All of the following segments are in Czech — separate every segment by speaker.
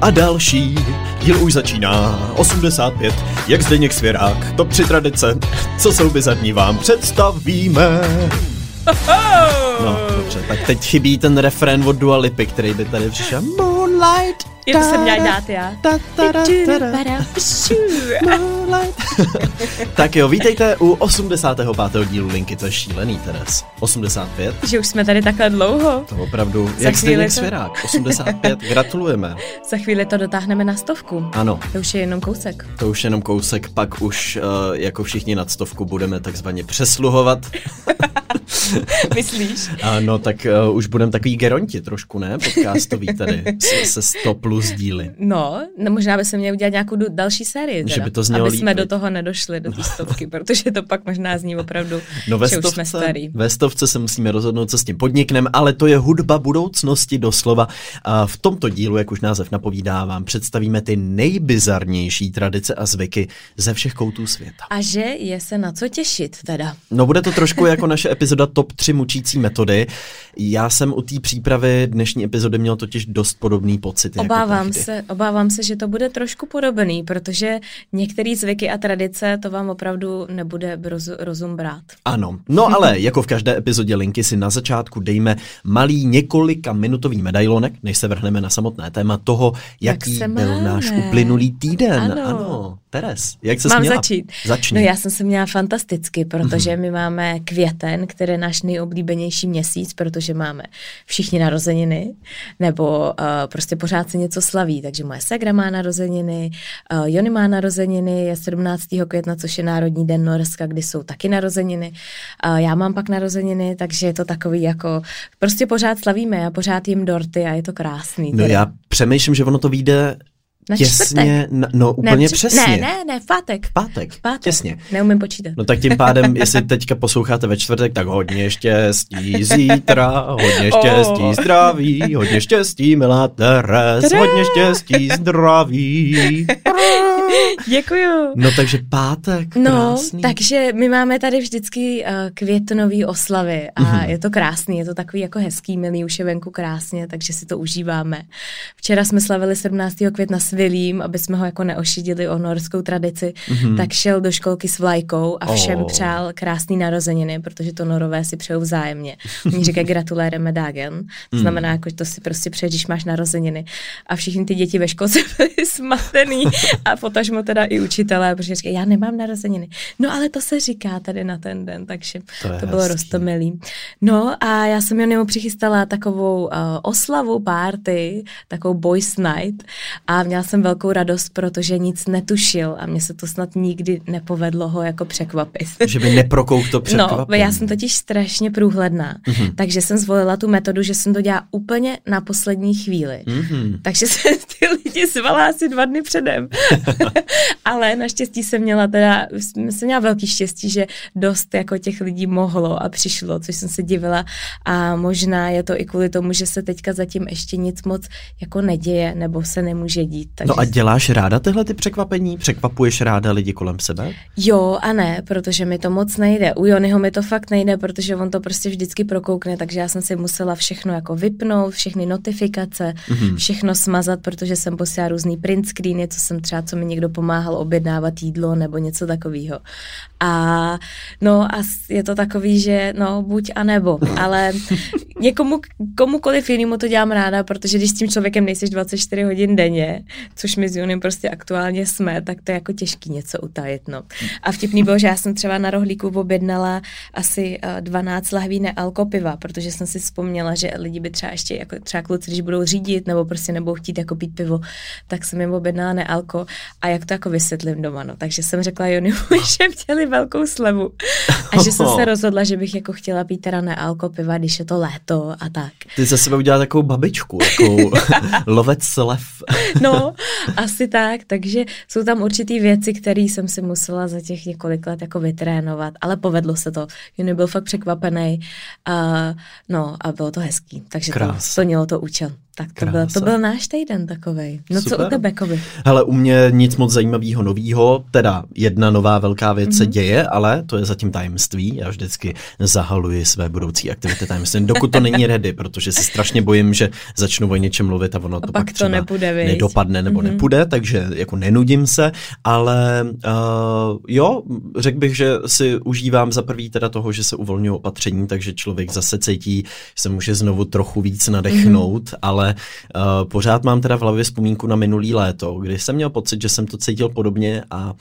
Speaker 1: a další. Díl už začíná. 85. Jak Zdeněk Svěrák. Top 3 tradice. Co jsou bizarní vám představíme. No, dobře, tak teď chybí ten refrén od Dua Lipy, který by tady přišel. Moonlight.
Speaker 2: Je to jsem měla dát já.
Speaker 1: tak jo, vítejte u 85. dílu Linky, to je šílený, Teres. 85.
Speaker 2: Že už jsme tady takhle dlouho.
Speaker 1: To opravdu, Za jak jste to... svěrák, 85, gratulujeme.
Speaker 2: Za chvíli to dotáhneme na stovku.
Speaker 1: Ano.
Speaker 2: To už je jenom kousek.
Speaker 1: To už je jenom kousek, pak už uh, jako všichni nad stovku budeme takzvaně přesluhovat.
Speaker 2: Myslíš?
Speaker 1: Ano, tak uh, už budeme takový geronti trošku, ne? Podcastový tady se, se 100 plus díly.
Speaker 2: No, no možná by se měli udělat nějakou další sérii, teda,
Speaker 1: že by to znělo
Speaker 2: aby jsme
Speaker 1: líp,
Speaker 2: do toho nedošli, do té stovky, protože to pak možná zní opravdu, no ve že stovce, už jsme starý.
Speaker 1: Ve stovce se musíme rozhodnout, co s tím podnikneme, ale to je hudba budoucnosti doslova. A v tomto dílu, jak už název napovídá, vám představíme ty nejbizarnější tradice a zvyky ze všech koutů světa.
Speaker 2: A že je se na co těšit teda.
Speaker 1: No bude to trošku jako naše epizoda Top 3 mučící metody. Já jsem u té přípravy dnešní epizody měl totiž dost podobný pocit.
Speaker 2: Jako obávám se, obávám se, že to bude trošku podobný, protože některé zvyky a tradice to vám opravdu nebude roz, rozum brát.
Speaker 1: Ano, no ale jako v každé epizodě linky si na začátku dejme malý několika minutový medailonek, než se vrhneme na samotné téma toho, jaký jak byl máme. náš uplynulý týden.
Speaker 2: Ano.
Speaker 1: ano. Teres, jak se
Speaker 2: Mám
Speaker 1: měla?
Speaker 2: začít.
Speaker 1: Začni.
Speaker 2: No já jsem se měla fantasticky, protože mm-hmm. my máme květen, který je náš nejoblíbenější měsíc, protože máme všichni narozeniny, nebo uh, prostě pořád se něco slaví. Takže moje segra má narozeniny, uh, Jony má narozeniny, je 17. května, což je Národní den Norska, kdy jsou taky narozeniny. Uh, já mám pak narozeniny, takže je to takový jako, prostě pořád slavíme a pořád jim dorty a je to krásný.
Speaker 1: No teda. já přemýšlím, že ono to vyjde
Speaker 2: na
Speaker 1: těsně,
Speaker 2: na,
Speaker 1: no úplně
Speaker 2: ne,
Speaker 1: přesně.
Speaker 2: Ne, ne, ne, v pátek.
Speaker 1: V pátek,
Speaker 2: v pátek.
Speaker 1: těsně.
Speaker 2: Neumím počítat.
Speaker 1: No tak tím pádem, jestli teďka posloucháte ve čtvrtek, tak hodně štěstí zítra, hodně štěstí oh. zdraví, hodně štěstí milá Teres, hodně štěstí zdraví.
Speaker 2: Děkuju.
Speaker 1: No takže pátek,
Speaker 2: No,
Speaker 1: krásný.
Speaker 2: takže my máme tady vždycky uh, květnový oslavy a mm-hmm. je to krásný, je to takový jako hezký, milý, už je venku krásně, takže si to užíváme. Včera jsme slavili 17. května s Vilím, aby jsme ho jako neošidili o norskou tradici, mm-hmm. tak šel do školky s vlajkou a všem oh. přál krásný narozeniny, protože to norové si přejou vzájemně. Oni říkají gratulére medagen, to mm. znamená, jako to si prostě přeješ, když máš narozeniny. A všichni ty děti ve školce byly smatený a potažmo teda i učitelé, protože říkají, já nemám narozeniny. No ale to se říká tady na ten den, takže to, to bylo rostomilý. No a já jsem jenom přichystala takovou uh, oslavu, party, takovou boys night a měla jsem velkou radost, protože nic netušil a mně se to snad nikdy nepovedlo ho jako překvapit.
Speaker 1: Že by neprokouk to překvapit.
Speaker 2: No, já jsem totiž strašně průhledná, mm-hmm. takže jsem zvolila tu metodu, že jsem to dělala úplně na poslední chvíli. Mm-hmm. Takže jsem ty lidi zvala asi dva dny předem. Ale naštěstí jsem měla teda, jsem měla velký štěstí, že dost jako těch lidí mohlo a přišlo, což jsem se divila a možná je to i kvůli tomu, že se teďka zatím ještě nic moc jako neděje nebo se nemůže dít.
Speaker 1: Takže... No a děláš ráda tyhle ty překvapení? Překvapuješ ráda lidi kolem sebe?
Speaker 2: Jo a ne, protože mi to moc nejde. U Jonyho mi to fakt nejde, protože on to prostě vždycky prokoukne, takže já jsem si musela všechno jako vypnout, všechny notifikace, mm-hmm. všechno smazat, protože jsem posílala různý print screeny, co jsem třeba, co mi někdo pomáhal objednávat jídlo nebo něco takového. A no a je to takový, že no buď a nebo, ale někomu, komukoliv jinému to dělám ráda, protože když s tím člověkem nejseš 24 hodin denně, což my s Junem prostě aktuálně jsme, tak to je jako těžký něco utajit, no. A vtipný bylo, že já jsem třeba na rohlíku objednala asi 12 eh, lahví nealkopiva, protože jsem si vzpomněla, že lidi by třeba ještě, jako třeba kluci, když budou řídit nebo prostě nebudou chtít jako pít pivo, tak jsem jim objednala nealko a jak to jako vysvětlím doma, no. Takže jsem řekla Jonimu, že měli velkou slevu a že jsem se rozhodla, že bych jako chtěla pít teda nealkopiva, když je to léto a tak.
Speaker 1: Ty ze sebe udělala takovou babičku, jako lovec slev.
Speaker 2: no, asi tak, takže jsou tam určitý věci, které jsem si musela za těch několik let jako vytrénovat, ale povedlo se to. Juni byl fakt překvapený a, no, a bylo to hezký, takže Krás. to splnilo to účel. Tak to byl, to byl náš týden takový. No Super. co u tebe, Koby?
Speaker 1: Hele, u mě nic moc zajímavého nového, teda jedna nová velká věc mm-hmm. se mhm. děje, ale to je zatím tajemství. Já vždycky zahaluji své budoucí aktivity tajemství, dokud to není ready, protože se strašně bojím, že začnu o něčem mluvit a ono a to pak, pak třeba to nebude, nedopadne nebo mm-hmm. nepůjde, takže jako nenudím se, ale uh, jo, řekl bych, že si užívám za prvý teda toho, že se uvolňují opatření, takže člověk zase cítí, že se může znovu trochu víc nadechnout, mm-hmm. ale uh, pořád mám teda v hlavě vzpomínku na minulý léto, kdy jsem měl pocit, že jsem to cítil podobně a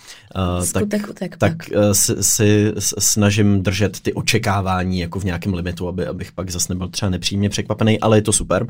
Speaker 2: uh, tak,
Speaker 1: utek, tak uh, si, si snažím držet ty očekávání jako v nějakém limitu, aby, abych pak zase nebyl třeba nepříjemně překvapený, ale je to super.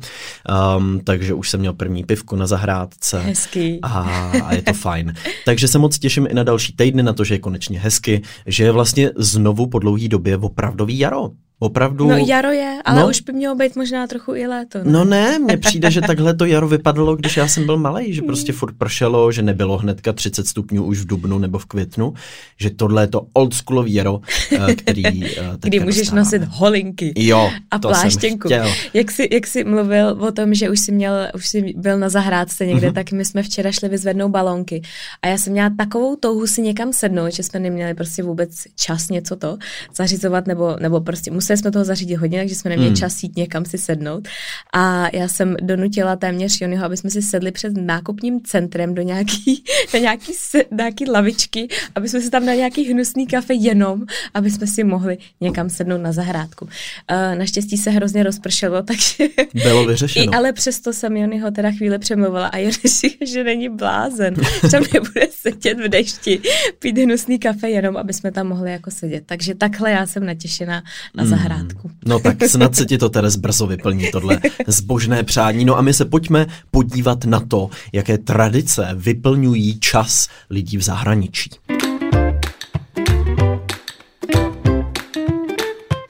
Speaker 1: Um, takže už jsem měl první pivku na zahrádce.
Speaker 2: Hezký.
Speaker 1: A, a je to fajn. takže se moc těším i na další týdny, na to, že je konečně hezky, že je vlastně znovu po dlouhé době opravdový jaro. Opravdu.
Speaker 2: No jaro je, ale no, už by mělo být možná trochu i léto.
Speaker 1: Ne? No ne, mně přijde, že takhle to jaro vypadalo, když já jsem byl malý, že prostě furt pršelo, že nebylo hnedka 30 stupňů už v dubnu nebo v květnu, že tohle je to oldschoolový jaro, eh, který
Speaker 2: eh, Kdy můžeš dostáváme. nosit holinky
Speaker 1: jo,
Speaker 2: a pláštěnku. Jak jsi, jak jsi mluvil o tom, že už jsi, měl, už jsi byl na zahrádce někde, mm-hmm. tak my jsme včera šli vyzvednout balonky a já jsem měla takovou touhu si někam sednout, že jsme neměli prostě vůbec čas něco to zařizovat nebo, nebo prostě museli jsme toho zařídit hodně, takže jsme neměli hmm. čas jít někam si sednout. A já jsem donutila téměř Jonyho, aby jsme si sedli před nákupním centrem do nějaký, na nějaký, nějaký lavičky, aby jsme si tam na nějaký hnusný kafe jenom, aby jsme si mohli někam sednout na zahrádku. Uh, naštěstí se hrozně rozpršelo, takže...
Speaker 1: Bylo vyřešeno.
Speaker 2: I, ale přesto jsem Jonyho teda chvíli přemluvila a Jony si, že není blázen, že tam nebude sedět v dešti, pít hnusný kafe jenom, aby jsme tam mohli jako sedět. Takže takhle já jsem natěšená na hmm. zahrádku.
Speaker 1: No tak snad se ti to Teres brzo vyplní, tohle zbožné přání. No a my se pojďme podívat na to, jaké tradice vyplňují čas lidí v zahraničí.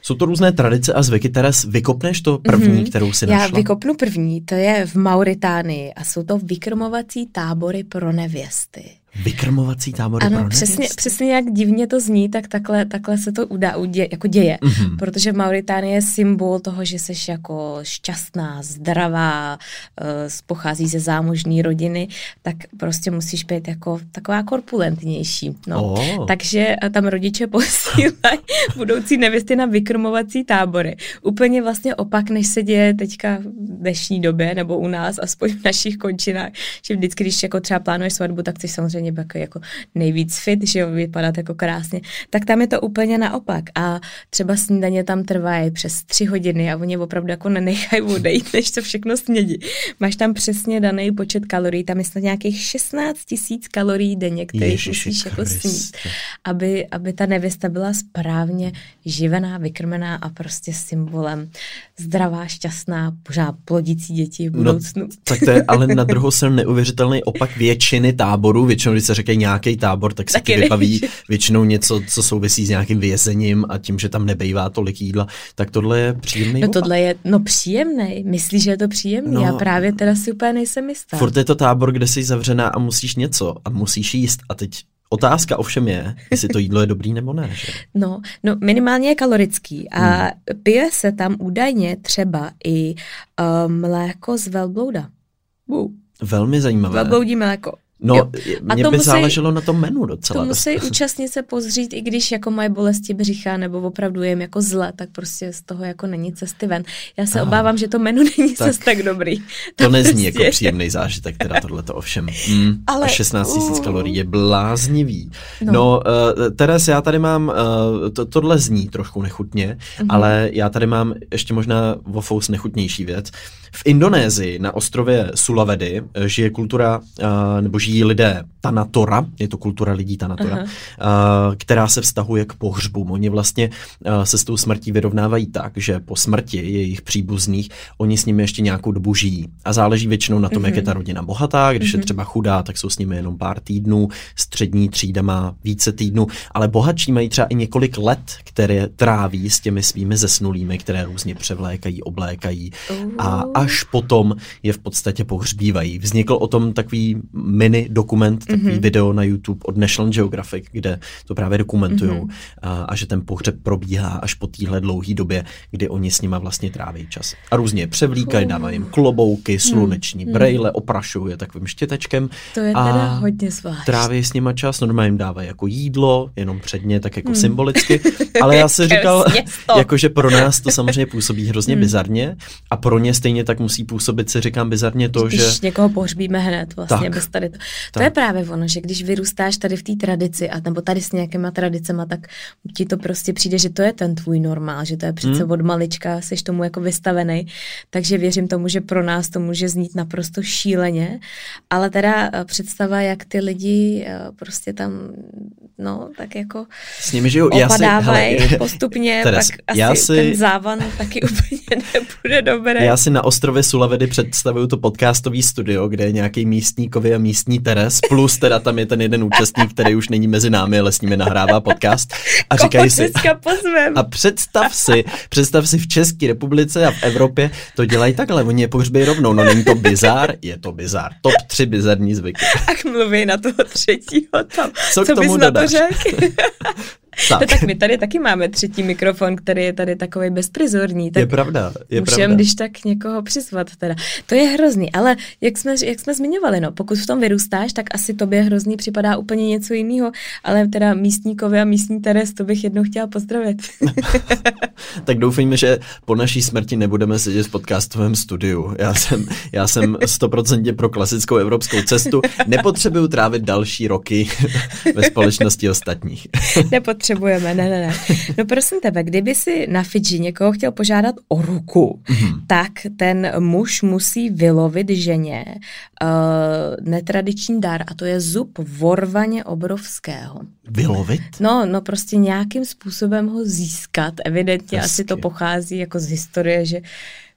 Speaker 1: Jsou to různé tradice a zvyky. Teres, vykopneš to první, mm-hmm. kterou si našla?
Speaker 2: Já vykopnu první, to je v Mauritánii a jsou to vykrmovací tábory pro nevěsty.
Speaker 1: Vykrmovací tábory ano, pro
Speaker 2: přesně, přesně jak divně to zní, tak takhle, takhle se to udá, udě, jako děje. Mm-hmm. Protože Mauritánie je symbol toho, že jsi jako šťastná, zdravá, uh, pochází ze zámožní rodiny, tak prostě musíš být jako taková korpulentnější. No. Oh. Takže tam rodiče posílají budoucí nevěsty na vykrmovací tábory. Úplně vlastně opak, než se děje teďka v dnešní době, nebo u nás, aspoň v našich končinách, že vždycky, když jako třeba plánuješ svatbu, tak chceš samozřejmě samozřejmě jako, jako nejvíc fit, že jo, vypadat jako krásně, tak tam je to úplně naopak a třeba snídaně tam trvají přes tři hodiny a oni opravdu jako nenechají odejít, než to všechno snědí. Máš tam přesně daný počet kalorií, tam je snad nějakých 16 tisíc kalorií denně, které musíš jako snít, aby, aby ta nevěsta byla správně živená, vykrmená a prostě symbolem zdravá, šťastná, pořád plodící děti v no, budoucnu. No,
Speaker 1: tak to je ale na druhou stranu neuvěřitelný opak většiny táborů, většinou většinou, když se řekne nějaký tábor, tak se ti vybaví většinou něco, co souvisí s nějakým vězením a tím, že tam nebejvá tolik jídla. Tak tohle je příjemný.
Speaker 2: No tohle je, no příjemný. Myslíš, že je to příjemný? No, Já právě teda si úplně nejsem jistá.
Speaker 1: Furt je to tábor, kde jsi zavřená a musíš něco a musíš jíst a teď Otázka ovšem je, jestli to jídlo je dobrý nebo ne. Že?
Speaker 2: No, no minimálně je kalorický a hmm. pije se tam údajně třeba i uh, mléko z velblouda.
Speaker 1: Uh. Velmi zajímavé.
Speaker 2: Velbloudí mléko.
Speaker 1: No, jo. A mě to by musí, záleželo na tom menu docela.
Speaker 2: To musí účastnit se pozřít, i když jako mají bolesti břicha nebo opravdu jim jako zle, tak prostě z toho jako není cesty ven. Já se Aha. obávám, že to menu není tak zase tak dobrý. To,
Speaker 1: to nezní jako prostě... jako příjemný zážitek, teda tohle to ovšem. Mm. Ale, a 16 000 uh, kalorií je bláznivý. No, no uh, Teres, já tady mám, uh, to, tohle zní trošku nechutně, uh-huh. ale já tady mám ještě možná vofous nechutnější věc. V Indonésii na ostrově Sulawesi žije kultura, uh, nebo žijí lidé Tanatora, je to kultura lidí Tanatora, uh, která se vztahuje k pohřbům. Oni vlastně uh, se s tou smrtí vyrovnávají tak, že po smrti jejich příbuzných oni s nimi ještě nějakou dobu žijí. A záleží většinou na tom, uh-huh. jak je ta mhm. rodina bohatá. Když uh-huh. je mhm. třeba chudá, tak jsou s nimi jenom pár týdnů, střední třída má více týdnů, ale bohatší mají třeba i několik let, které tráví s těmi svými zesnulými, které různě převlékají, oblékají. Uh-huh. A až potom je v podstatě pohřbívají. Vznikl o tom takový mini dokument takový mm-hmm. video na YouTube od National Geographic, kde to právě dokumentují mm-hmm. a, a že ten pohřeb probíhá až po téhle dlouhé době, kdy oni s nima vlastně tráví čas. A různě převlíkají, dávají jim klobouky, sluneční mm. brejle, oprašují je takovým štětečkem.
Speaker 2: To je teda hodně zvlášť.
Speaker 1: Tráví s nima čas, normálně jim dávají jako jídlo, jenom předně, tak jako mm. symbolicky. Ale já si říkal, jakože pro nás to samozřejmě působí hrozně mm. bizarně a pro ně stejně tak musí působit, si říkám bizarně to,
Speaker 2: když
Speaker 1: že...
Speaker 2: Když někoho pohřbíme hned vlastně tak, bez tady to. To je právě ono, že když vyrůstáš tady v té tradici a nebo tady s nějakýma tradicema, tak ti to prostě přijde, že to je ten tvůj normál, že to je přece mm. od malička, jsi tomu jako vystavený. Takže věřím tomu, že pro nás to může znít naprosto šíleně, ale teda eh, představa, jak ty lidi eh, prostě tam, no, tak jako
Speaker 1: s nimi žijou.
Speaker 2: opadávají já si, hele, postupně, Teres, pak asi já si, ten závan taky úplně nebude dobrý.
Speaker 1: Já si na ostrově Sulavedy představuju to podcastový studio, kde je nějaký místníkovi a místní Teres, plus teda tam je ten jeden účastník, který už není mezi námi, ale s nimi nahrává podcast.
Speaker 2: A říkají si,
Speaker 1: a představ si, představ si v České republice a v Evropě to dělají takhle, oni je pohřbí rovnou, no není to bizár, je to bizár. Top 3 bizarní zvyky.
Speaker 2: Ach mluví na toho třetího tam. Co, Co k tomu bys dodáš? na to řekl? Tak. No, tak my tady taky máme třetí mikrofon, který je tady takový bezprizorní. Tak
Speaker 1: je pravda, je
Speaker 2: můžem,
Speaker 1: pravda.
Speaker 2: když tak někoho přizvat teda. To je hrozný, ale jak jsme, jak jsme zmiňovali, no, pokud v tom vyrůstáš, tak asi tobě hrozný připadá úplně něco jiného, ale teda místníkovi a místní Teres, to bych jednou chtěla pozdravit.
Speaker 1: tak doufejme, že po naší smrti nebudeme sedět v podcastovém studiu. Já jsem, já jsem stoprocentně pro klasickou evropskou cestu. Nepotřebuju trávit další roky ve společnosti ostatních.
Speaker 2: Nepotřebuji potřebujeme, ne, ne, ne. No prosím tebe, kdyby si na Fidži někoho chtěl požádat o ruku, mm-hmm. tak ten muž musí vylovit ženě uh, netradiční dar a to je zub vorvaně obrovského.
Speaker 1: Vylovit?
Speaker 2: No, no prostě nějakým způsobem ho získat. Evidentně Hezky. asi to pochází jako z historie, že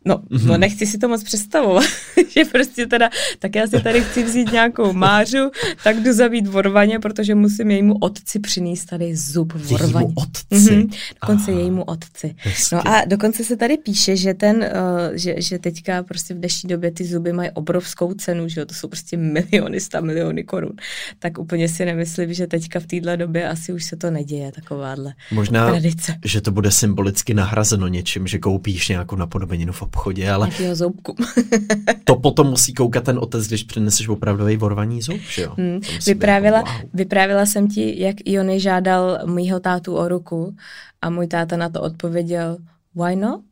Speaker 2: No, mm-hmm. no nechci si to moc představovat, že prostě teda, tak já si tady chci vzít nějakou mářu, tak jdu zabít vorvaně, protože musím jejímu otci přinést tady zub vorvaně.
Speaker 1: Jejímu otci? Mm-hmm,
Speaker 2: dokonce Aha. jejímu otci. Hezky. No a dokonce se tady píše, že ten, uh, že, že teďka prostě v dnešní době ty zuby mají obrovskou cenu, že jo, to jsou prostě miliony, sta miliony korun. Tak úplně si nemyslím, že teďka v téhle době asi už se to neděje, takováhle
Speaker 1: Možná,
Speaker 2: tradice.
Speaker 1: že to bude symbolicky nahrazeno něčím, že koupíš nějakou napodobeninu v obchodě, ale
Speaker 2: zoubku.
Speaker 1: to potom musí koukat ten otec, když přineseš opravdový vorvaný zoub, že jo? Hmm.
Speaker 2: Vyprávila, jako, wow. vyprávila jsem ti, jak Jony žádal mýho tátu o ruku a můj táta na to odpověděl, why not?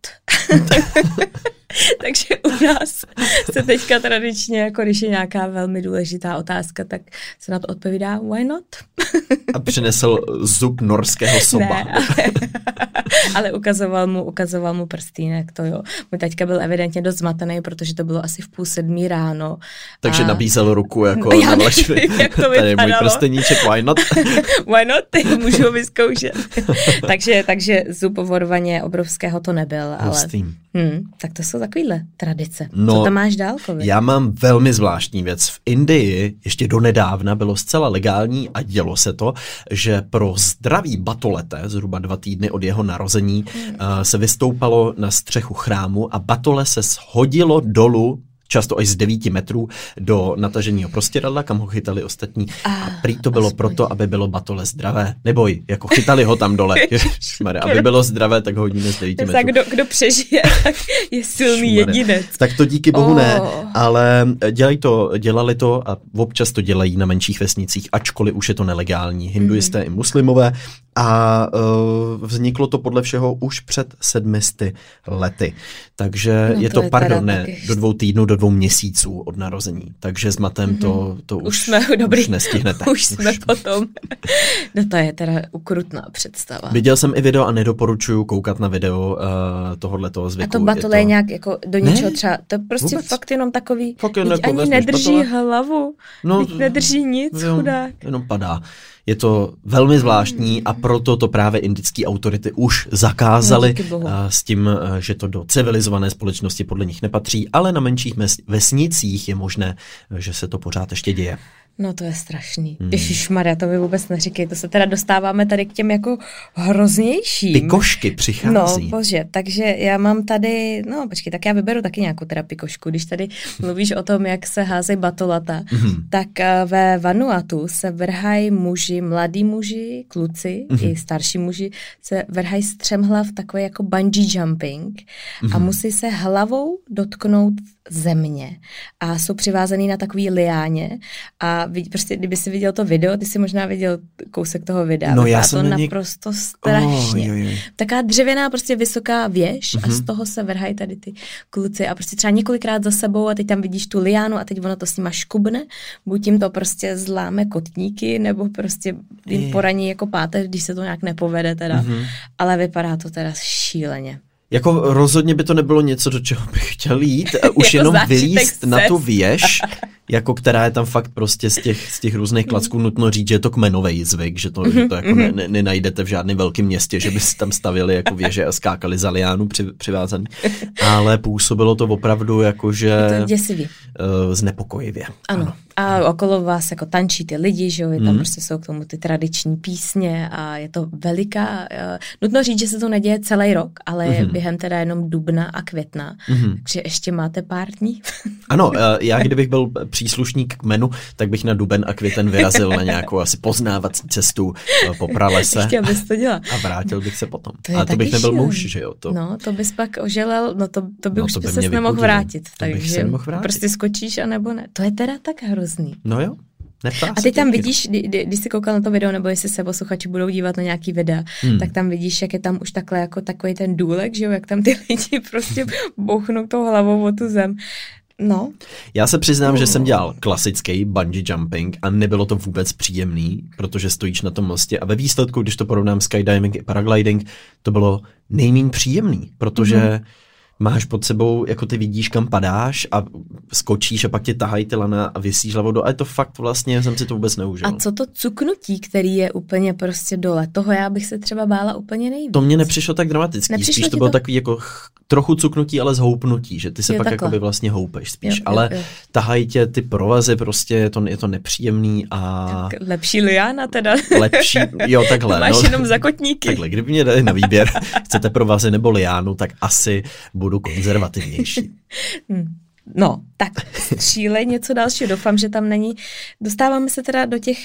Speaker 2: Takže u nás se teďka tradičně, jako když je nějaká velmi důležitá otázka, tak se na to odpovídá why not?
Speaker 1: A přinesl zub norského soba.
Speaker 2: Ne, ale, ale ukazoval mu, ukazoval mu prstínek, to jo. Můj taťka byl evidentně dost zmatený, protože to bylo asi v půl sedmí ráno.
Speaker 1: Takže a... nabízel ruku jako Já
Speaker 2: nevím, jak to
Speaker 1: Tady je můj prsteníček, why not?
Speaker 2: why not? Můžu ho vyzkoušet. takže, takže zub vorvaně obrovského to nebyl. Ale... Hmm, tak to jsou takovýhle tradice. No, Co tam máš dál, COVID?
Speaker 1: Já mám velmi zvláštní věc. V Indii ještě donedávna bylo zcela legální a dělo se to, že pro zdraví batolete, zhruba dva týdny od jeho narození, hmm. uh, se vystoupalo na střechu chrámu a batole se shodilo dolů často až z 9 metrů do nataženého prostěradla, kam ho chytali ostatní. A, a prý to bylo aspoň. proto, aby bylo batole zdravé. Neboj, jako chytali ho tam dole. Ježišmarja, aby bylo zdravé, tak ho hodíme z 9 metrů.
Speaker 2: Tak kdo, kdo přežije, tak je silný jedinec.
Speaker 1: Tak to díky bohu oh. ne, ale dělají to, dělali to a občas to dělají na menších vesnicích, ačkoliv už je to nelegální. Hinduisté mm. i muslimové a uh, vzniklo to podle všeho už před sedmisty lety. Takže no je to, je pardon, ne, taky... do dvou týdnů, do dvou měsíců od narození. Takže s matem mm-hmm. to, to už, už, jsme, dobrý, už nestihnete.
Speaker 2: Už jsme potom. No to je teda ukrutná představa.
Speaker 1: Viděl jsem i video a nedoporučuju koukat na video uh, tohohle toho zvyku.
Speaker 2: A to batole je to... nějak jako do něčeho třeba, to prostě Vůbec. fakt jenom takový, fakt jen jako ani nedrží batole. hlavu, no, nedrží nic, jenom, chudák.
Speaker 1: Jenom padá. Je to velmi zvláštní a proto to právě indické autority už zakázaly no, s tím, že to do civilizované společnosti podle nich nepatří, ale na menších vesnicích je možné, že se to pořád ještě děje.
Speaker 2: No to je strašný. Hmm. Maria, to mi vůbec neříkej. To se teda dostáváme tady k těm jako hroznějším.
Speaker 1: Ty košky přichází.
Speaker 2: No, bože, takže já mám tady, no počkej, tak já vyberu taky nějakou teda pikošku. Když tady mluvíš o tom, jak se házejí batolata, hmm. tak eh, ve Vanuatu se vrhají muži, mladí muži, kluci hmm. i starší muži, se vrhají střemhlav takový jako bungee jumping hmm. a musí se hlavou dotknout země a jsou přivázaný na takový liáně a prostě, kdyby si viděl to video, ty si možná viděl kousek toho videa.
Speaker 1: No já jsem
Speaker 2: to něk... naprosto strašně. Oh, jo, jo. Taká dřevěná prostě vysoká věž mm-hmm. a z mhm. toho se vrhají tady ty kluci a prostě třeba několikrát za sebou a teď tam vidíš tu liánu a teď ono to s nima škubne, buď jim to prostě zláme kotníky nebo prostě jim poraní jako páteř, když se to nějak nepovede teda, mm-hmm. ale vypadá to teda šíleně.
Speaker 1: Jako rozhodně by to nebylo něco, do čeho bych chtěl jít. Už jenom vylíst na tu věž, jako která je tam fakt prostě z těch, z těch různých klacků nutno říct, že je to kmenový zvyk, že to, že to jako ne, ne, nenajdete v žádném velkém městě, že by si tam stavili jako věže a skákali za liánu při, přivázaný. Ale působilo to opravdu jako, že...
Speaker 2: Je to děsivý.
Speaker 1: Uh, znepokojivě.
Speaker 2: Ano. ano. A okolo vás jako tančí ty lidi, že jo, je tam mm. prostě jsou k tomu ty tradiční písně a je to veliká, uh, nutno říct, že se to neděje celý rok, ale mm. během teda jenom dubna a května, mm. takže ještě máte pár dní.
Speaker 1: ano, uh, já kdybych byl příslušník kmenu, tak bych na duben a květen vyrazil na nějakou asi poznávací cestu uh, po pralese.
Speaker 2: Chtěl bys to dělat.
Speaker 1: A vrátil bych se potom. To a to bych nebyl muž, že jo? To...
Speaker 2: No, to bys pak oželel, no to, to by no, už to by se nemohl vrátit. To takže vrátit. prostě skočíš a nebo ne. To je teda tak hrozný.
Speaker 1: No jo.
Speaker 2: Neptá a teď tam vidíš, kdy, kdy, když jsi koukal na to video, nebo jestli se posluchači budou dívat na nějaký videa, hmm. tak tam vidíš, jak je tam už takhle jako takový ten důlek, že jo, jak tam ty lidi prostě bouchnou tou hlavou o tu zem. No.
Speaker 1: Já se přiznám, že jsem dělal klasický bungee jumping a nebylo to vůbec příjemný, protože stojíš na tom mostě a ve výsledku, když to porovnám skydiving i paragliding, to bylo nejméně příjemný, protože mm-hmm máš pod sebou, jako ty vidíš, kam padáš a skočíš a pak tě tahají ty lana a vysíš hlavou do. A je to fakt vlastně, jsem si to vůbec neužil.
Speaker 2: A co to cuknutí, který je úplně prostě dole? Toho já bych se třeba bála úplně nejvíc.
Speaker 1: To mě nepřišlo tak dramaticky, nepřišlo spíš to bylo to... takový jako trochu cuknutí, ale zhoupnutí, že ty se jo, pak jakoby vlastně houpeš spíš, jo, ale jo. tahají tě ty provazy, prostě je to, je to nepříjemný a...
Speaker 2: Tak lepší liána teda.
Speaker 1: Lepší, jo takhle.
Speaker 2: Máš no, jenom zakotníky.
Speaker 1: Takhle, kdyby mě dali na výběr, chcete provazy nebo liánu, tak asi budu konzervativnější.
Speaker 2: Hmm. No, tak střílej něco dalšího. Doufám, že tam není. Dostáváme se teda do těch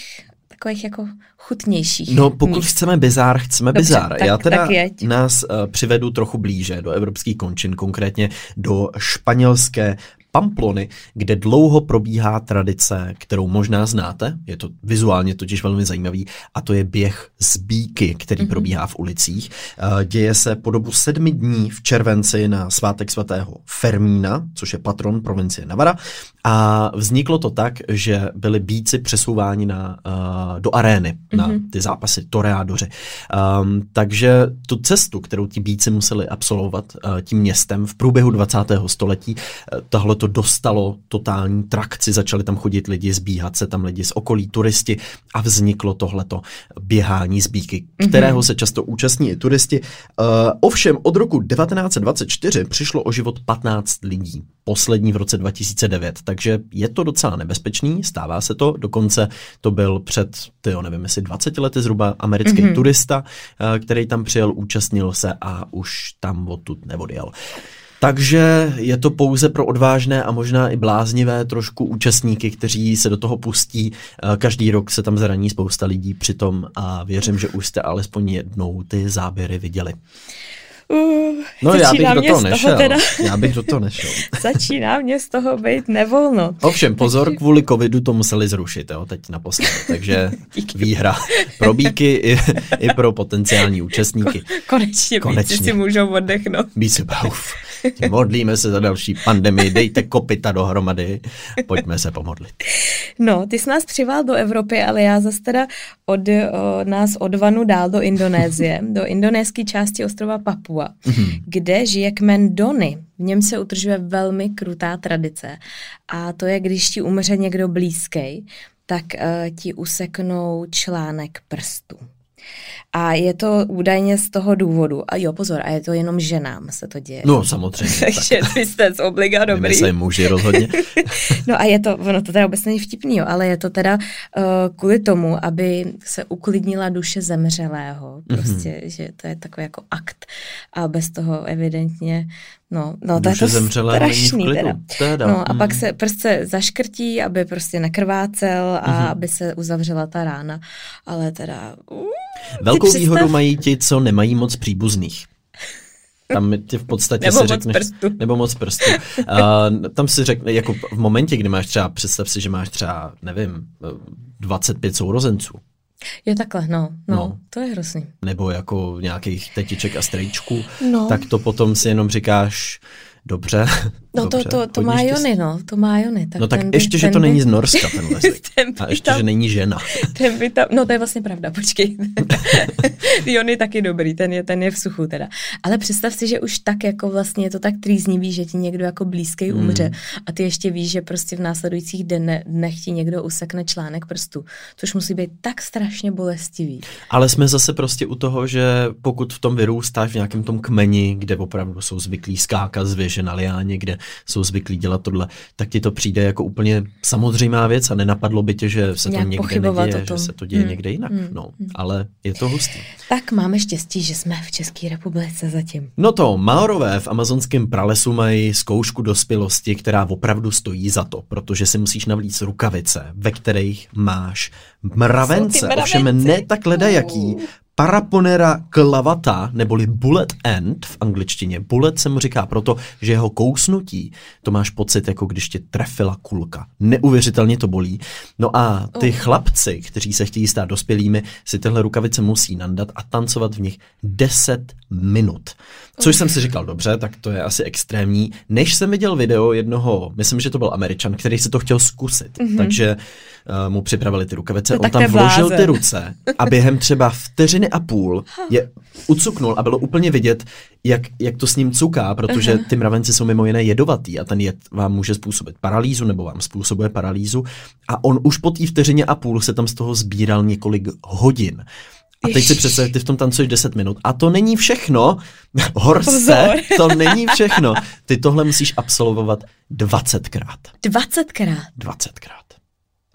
Speaker 2: takových jako chutnějších.
Speaker 1: No, pokud míst. chceme bizár, chceme Dobře, bizár. Tak, Já teda tak nás uh, přivedu trochu blíže do evropských končin, konkrétně do španělské Pamplony, kde dlouho probíhá tradice, kterou možná znáte, je to vizuálně totiž velmi zajímavý, a to je běh z bíky, který mm-hmm. probíhá v ulicích. Eh, děje se po dobu sedmi dní v červenci na svátek svatého Fermína, což je patron provincie Navara, a vzniklo to tak, že byli bíci přesouváni na, uh, do arény, mm-hmm. na ty zápasy toreádoři. Um, takže tu cestu, kterou ti bíci museli absolvovat uh, tím městem v průběhu 20. století, uh, tohle to dostalo totální trakci, začali tam chodit lidi, zbíhat se tam lidi z okolí, turisti a vzniklo tohleto běhání z bíky, mhm. kterého mm-hmm. se často účastní i turisti. Uh, ovšem od roku 1924 přišlo o život 15 lidí, poslední v roce 2009, takže je to docela nebezpečný, stává se to, dokonce to byl před, tyjo, nevím, jestli 20 lety zhruba americký mm-hmm. turista, uh, který tam přijel, účastnil se a už tam odtud neodjel. Takže je to pouze pro odvážné a možná i bláznivé trošku účastníky, kteří se do toho pustí. Eh, každý rok se tam zraní spousta lidí přitom a věřím, že už jste alespoň jednou ty záběry viděli.
Speaker 2: Uh, no já bych do toho nešel. Teda...
Speaker 1: Já bych do toho nešel.
Speaker 2: začíná mě z toho být nevolno.
Speaker 1: Ovšem, pozor, kvůli covidu to museli zrušit, jo, teď naposledy. Takže výhra pro bíky i, i pro potenciální účastníky.
Speaker 2: Konečně, Konečně. si můžou oddechnout.
Speaker 1: Bíci, uf. Modlíme se za další pandemii, dejte kopita dohromady, pojďme se pomodlit.
Speaker 2: No, ty jsi nás přival do Evropy, ale já zase teda od o, nás odvanu dál do Indonésie, do indonéské části ostrova Papua, mm-hmm. kde žije kmen Dony. V něm se utržuje velmi krutá tradice a to je, když ti umře někdo blízký, tak uh, ti useknou článek prstu. A je to údajně z toho důvodu. A jo, pozor, a je to jenom ženám se to děje.
Speaker 1: No, samozřejmě.
Speaker 2: Takže ty jste z obliga dobrý.
Speaker 1: My muži rozhodně.
Speaker 2: no a je to, ono to teda vůbec není vtipný, jo, ale je to teda uh, kvůli tomu, aby se uklidnila duše zemřelého. Prostě, mm-hmm. že to je takový jako akt. A bez toho evidentně No, no to je to strašný teda. teda. No a mm. pak se prostě zaškrtí, aby prostě nekrvácel a mm-hmm. aby se uzavřela ta rána. Ale teda... Uh,
Speaker 1: Velkou představ... výhodu mají ti, co nemají moc příbuzných. Tam ti v podstatě
Speaker 2: nebo
Speaker 1: si
Speaker 2: řekneš, prstu.
Speaker 1: nebo moc prstů. Uh, tam si řekne, jako v momentě, kdy máš třeba, představ si, že máš třeba, nevím, 25 sourozenců.
Speaker 2: Je takhle, no, no, no, to je hrozný.
Speaker 1: Nebo jako nějakých tetiček a strejčků, no. tak to potom si jenom říkáš, dobře.
Speaker 2: No
Speaker 1: dobře,
Speaker 2: to, to, to má Jony, no, to má Jony.
Speaker 1: Tak no tak by, ještě, že to by... není z Norska ten lesek. ten a ještě, tam, že není žena.
Speaker 2: ten by tam, no to je vlastně pravda, počkej. Jony taky dobrý, ten je, ten je v suchu teda. Ale představ si, že už tak jako vlastně je to tak trýznivý, že ti někdo jako blízký hmm. umře a ty ještě víš, že prostě v následujících dne, dnech ti někdo usekne článek prstu, což musí být tak strašně bolestivý.
Speaker 1: Ale jsme zase prostě u toho, že pokud v tom vyrůstáš v nějakém tom kmeni, kde opravdu jsou zvyklí skákat z věže na liáně, kde jsou zvyklí dělat tohle, tak ti to přijde jako úplně samozřejmá věc a nenapadlo by tě, že se to někde neděje, že se to děje hmm. někde jinak. Hmm. No, ale je to hustý.
Speaker 2: Tak máme štěstí, že jsme v České republice zatím.
Speaker 1: No to, Maorové v amazonském pralesu mají zkoušku dospělosti, která opravdu stojí za to, protože si musíš navlíct rukavice, ve kterých máš mravence, ovšem ne tak ledajaký, Paraponera clavata, neboli bullet end v angličtině. Bullet se mu říká proto, že jeho kousnutí, to máš pocit, jako když tě trefila kulka. Neuvěřitelně to bolí. No a ty oh. chlapci, kteří se chtějí stát dospělými, si tyhle rukavice musí nandat a tancovat v nich 10 minut. Což jsem si říkal, dobře, tak to je asi extrémní. Než jsem viděl video jednoho, myslím, že to byl Američan, který si to chtěl zkusit, mm-hmm. takže uh, mu připravili ty rukavice, on tam vložil ty ruce a během třeba vteřiny a půl je ucuknul a bylo úplně vidět, jak, jak to s ním cuká, protože ty mravenci jsou mimo jiné jedovatý a ten jed vám může způsobit paralýzu nebo vám způsobuje paralýzu a on už po té vteřině a půl se tam z toho sbíral několik hodin. A teď si představ, ty v tom tancuješ 10 minut. A to není všechno. Horse, to není všechno. Ty tohle musíš absolvovat 20krát.
Speaker 2: 20krát?
Speaker 1: 20krát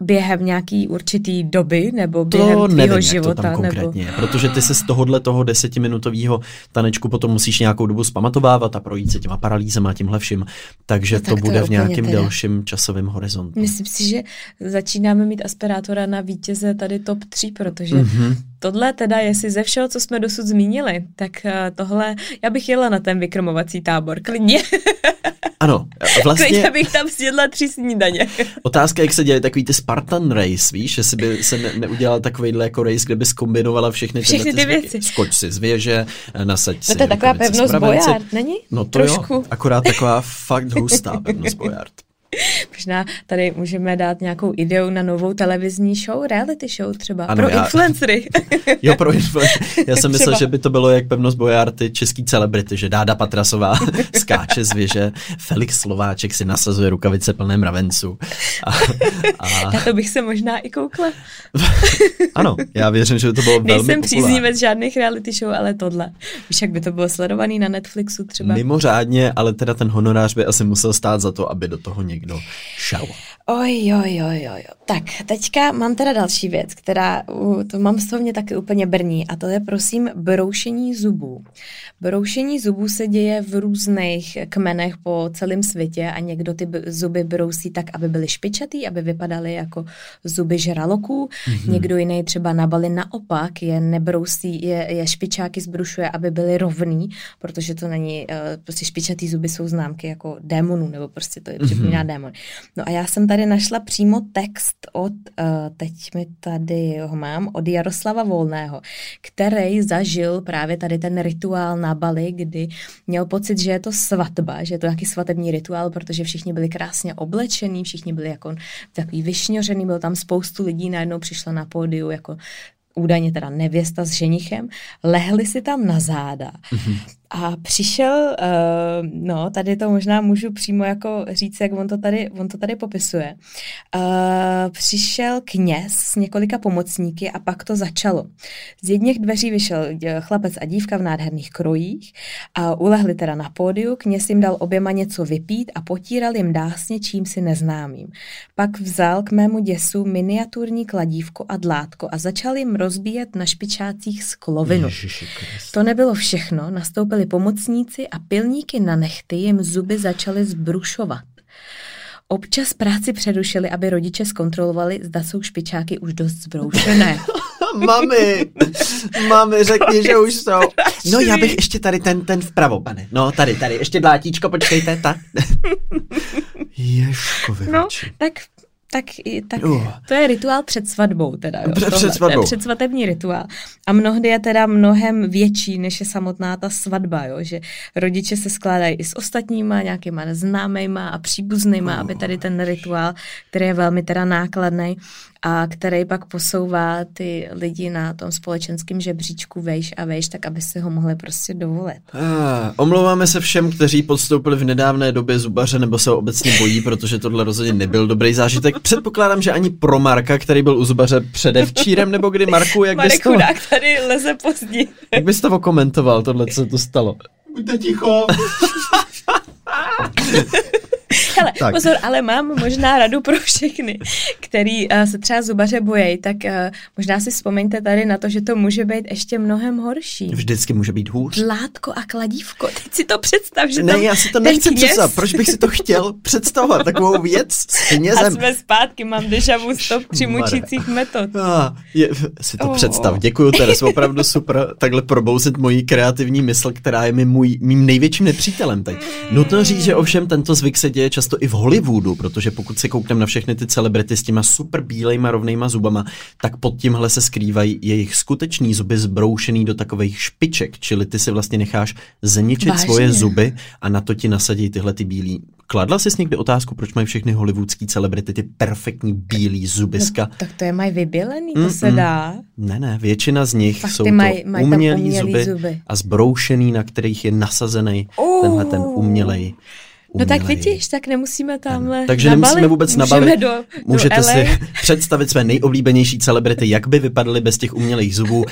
Speaker 2: během nějaký určitý doby nebo během to tvýho nevím, života?
Speaker 1: to tam konkrétně nebo... protože ty se z tohohle toho desetiminutového tanečku potom musíš nějakou dobu zpamatovávat a projít se těma paralýzema a tímhle vším, takže no, to, to bude v nějakém teda. delším časovém horizontu.
Speaker 2: Myslím si, že začínáme mít aspirátora na vítěze tady top 3, protože mm-hmm. tohle teda, jestli ze všeho, co jsme dosud zmínili, tak eh, tohle, já bych jela na ten vykrmovací tábor, klidně.
Speaker 1: Ano, vlastně...
Speaker 2: Klidně bych tam snědla tři snídaně.
Speaker 1: Otázka, jak se děje takový ty Spartan race, víš, jestli by se ne, neudělal takovýhle jako race, kde by skombinovala všechny,
Speaker 2: všechny ty věci.
Speaker 1: Skoč si z věže, nasaď
Speaker 2: si. No to je taková pevnost bojard, není?
Speaker 1: No to Trošku. jo, akorát taková fakt hustá pevnost bojard.
Speaker 2: Možná tady můžeme dát nějakou ideu na novou televizní show, reality show třeba, ano, pro já... influencery.
Speaker 1: jo, pro influencery. Já jsem myslel, že by to bylo jak pevnost Bojarty český celebrity, že Dáda Patrasová skáče z věže, Felix Slováček si nasazuje rukavice plné mravenců. A,
Speaker 2: a... Na to bych se možná i koukla.
Speaker 1: ano, já věřím, že by to bylo
Speaker 2: Nejsem
Speaker 1: velmi
Speaker 2: příznivec žádných reality show, ale tohle. Víš, jak by to bylo sledovaný na Netflixu třeba?
Speaker 1: Mimořádně, ale teda ten honorář by asi musel stát za to, aby do toho někdo někdo šel.
Speaker 2: Oj, oj, oj, oj. Tak, teďka mám teda další věc, která, to mám z toho mě taky úplně brní, a to je prosím broušení zubů. Broušení zubů se děje v různých kmenech po celém světě a někdo ty zuby brousí tak, aby byly špičatý, aby vypadaly jako zuby žraloků. Mm-hmm. Někdo jiný třeba na Bali naopak je nebrousí, je, je špičáky zbrušuje, aby byly rovný, protože to není, uh, prostě špičatý zuby jsou známky jako démonů, nebo prostě to je připomíná mm-hmm. démon. No a já jsem tady našla přímo text od, uh, teď mi tady ho mám, od Jaroslava Volného, který zažil právě tady ten rituál na Bali, kdy měl pocit, že je to svatba, že je to nějaký svatební rituál, protože všichni byli krásně oblečení, všichni byli jako takový vyšňořený, bylo tam spoustu lidí, najednou přišla na pódiu jako údajně teda nevěsta s ženichem, lehli si tam na záda. Mm-hmm A přišel, uh, no, tady to možná můžu přímo jako říct, jak on to tady, on to tady popisuje. Uh, přišel kněz s několika pomocníky a pak to začalo. Z jedných dveří vyšel chlapec a dívka v nádherných krojích a ulehli teda na pódiu, kněz jim dal oběma něco vypít a potíral jim dásně čím si neznámým. Pak vzal k mému děsu miniaturní kladívko a dlátko a začal jim rozbíjet na špičácích sklovinu. To nebylo všechno, nastoupili pomocníci a pilníky na nechty jim zuby začaly zbrušovat. Občas práci přerušili, aby rodiče zkontrolovali, zda jsou špičáky už dost zbroušené.
Speaker 1: mami, mami, řekni, že už jsou. No já bych ještě tady ten, ten vpravo, pane. No tady, tady, ještě dlátíčko, počkejte, tak. Ježko,
Speaker 2: No, tak tak, tak uh. to je rituál před svatbou teda. Jo,
Speaker 1: před, před svatbou.
Speaker 2: předsvatební rituál. A mnohdy je teda mnohem větší, než je samotná ta svatba, jo, že rodiče se skládají i s ostatníma, nějakýma známejma a příbuznýma, uh. aby tady ten rituál, který je velmi teda nákladný, a který pak posouvá ty lidi na tom společenském žebříčku vejš a vejš, tak aby si ho mohli prostě dovolit.
Speaker 1: Ah, omlouváme se všem, kteří podstoupili v nedávné době zubaře nebo se obecně bojí, protože tohle rozhodně nebyl dobrý zážitek. Předpokládám, že ani pro Marka, který byl u zubaře předevčírem, nebo kdy Marku, jak
Speaker 2: Marek
Speaker 1: bys to...
Speaker 2: Chudák tady leze pozdě.
Speaker 1: Jak bys to komentoval, tohle, co to stalo?
Speaker 3: Buďte ticho.
Speaker 2: Hele, tak. pozor, ale mám možná radu pro všechny, který uh, se třeba zubaře bojejí, tak uh, možná si vzpomeňte tady na to, že to může být ještě mnohem horší.
Speaker 1: Vždycky může být hůř.
Speaker 2: Látko a kladívko, teď si to představ, že
Speaker 1: Ne, já si to nechci představit, proč bych si to chtěl představovat, takovou věc s knězem.
Speaker 2: A jsme zpátky, mám deja vu stop při mučících metod.
Speaker 1: Ah, je, si to oh. představ, děkuju Teres, opravdu super takhle probouzet moji kreativní mysl, která je mi můj, mým největším nepřítelem teď. Nutno říct, že ovšem tento zvyk se děje často i v Hollywoodu, protože pokud se koukneme na všechny ty celebrity s těma super bílejma rovnýma zubama, tak pod tímhle se skrývají jejich skutečný zuby zbroušený do takových špiček, čili ty si vlastně necháš zničit Vážně? svoje zuby a na to ti nasadí tyhle ty bílý. Kladla jsi někdy otázku, proč mají všechny hollywoodský celebrity ty perfektní bílý zubiska? No,
Speaker 2: tak to je mají vybělený, to Mm-mm. se dá.
Speaker 1: Ne, ne, většina z nich Fakt jsou to maj, maj umělý, umělý zuby, zuby a zbroušený, na kterých je nasazený uh. tenhle ten umělej
Speaker 2: No tak vidíš, tak nemusíme tamhle
Speaker 1: Takže nabalit. nemusíme vůbec nabalit. Do, Můžete do si představit své nejoblíbenější celebrity, jak by vypadaly bez těch umělých zubů.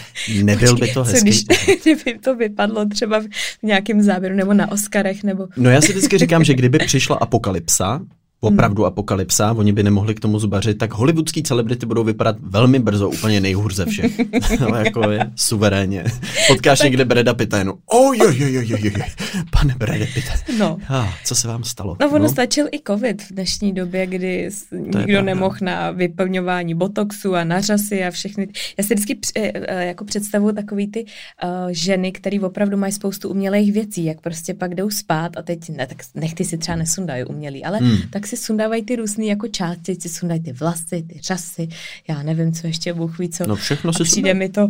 Speaker 1: Nebyl Počkej, by to hezký.
Speaker 2: Co, když kdyby to vypadlo třeba v nějakém záběru nebo na Oscarech? Nebo...
Speaker 1: No já si vždycky říkám, že kdyby přišla apokalypsa, opravdu hmm. apokalypsa, oni by nemohli k tomu zubařit, tak hollywoodský celebrity budou vypadat velmi brzo úplně nejhůř ze všech. no, jako je suverénně. Potkáš někde Breda Pitta jenom, je, je, je, je, je, pane Breda Pitta. No. Ah, co se vám stalo?
Speaker 2: No, ono no? stačil i covid v dnešní době, kdy nikdo nemohl na vyplňování botoxu a na řasy a všechny. Já si vždycky eh, eh, jako představuju takový ty uh, ženy, které opravdu mají spoustu umělých věcí, jak prostě pak jdou spát a teď ne, tak nechty si třeba nesundají umělý, ale hmm. tak si sundávají ty různé jako části, si sundají ty vlasy, ty řasy, já nevím, co ještě, Bůh ví co.
Speaker 1: No všechno si
Speaker 2: přijde mi to,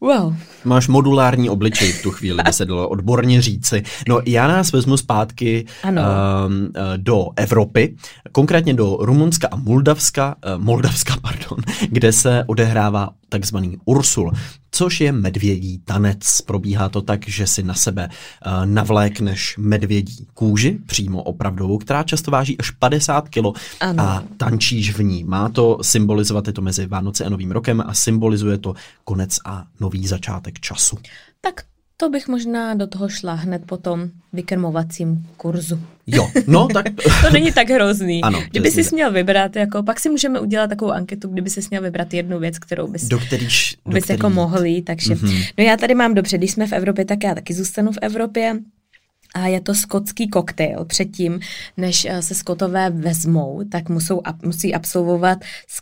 Speaker 2: wow.
Speaker 1: Máš modulární obličej v tu chvíli, by se dalo odborně říci. No já nás vezmu zpátky um, do Evropy, konkrétně do Rumunska a Moldavska, uh, Moldavska, pardon, kde se odehrává takzvaný Ursul, což je medvědí tanec. Probíhá to tak, že si na sebe uh, navlékneš medvědí kůži, přímo opravdovou, která často váží až 50 kilo ano. a tančíš v ní. Má to symbolizovat, je to mezi Vánoce a Novým rokem a symbolizuje to konec a nový začátek času.
Speaker 2: Tak to bych možná do toho šla hned po tom vykrmovacím kurzu.
Speaker 1: Jo, no tak...
Speaker 2: to není tak hrozný. Ano, kdyby jsi měl vybrat, jako, pak si můžeme udělat takovou anketu, kdyby jsi měl vybrat jednu věc, kterou bys,
Speaker 1: do kterýž,
Speaker 2: do bys jako mohl takže... Mm-hmm. No já tady mám dobře, když jsme v Evropě, tak já taky zůstanu v Evropě a je to skotský koktejl. Předtím, než eh, se skotové vezmou, tak musou, musí absolvovat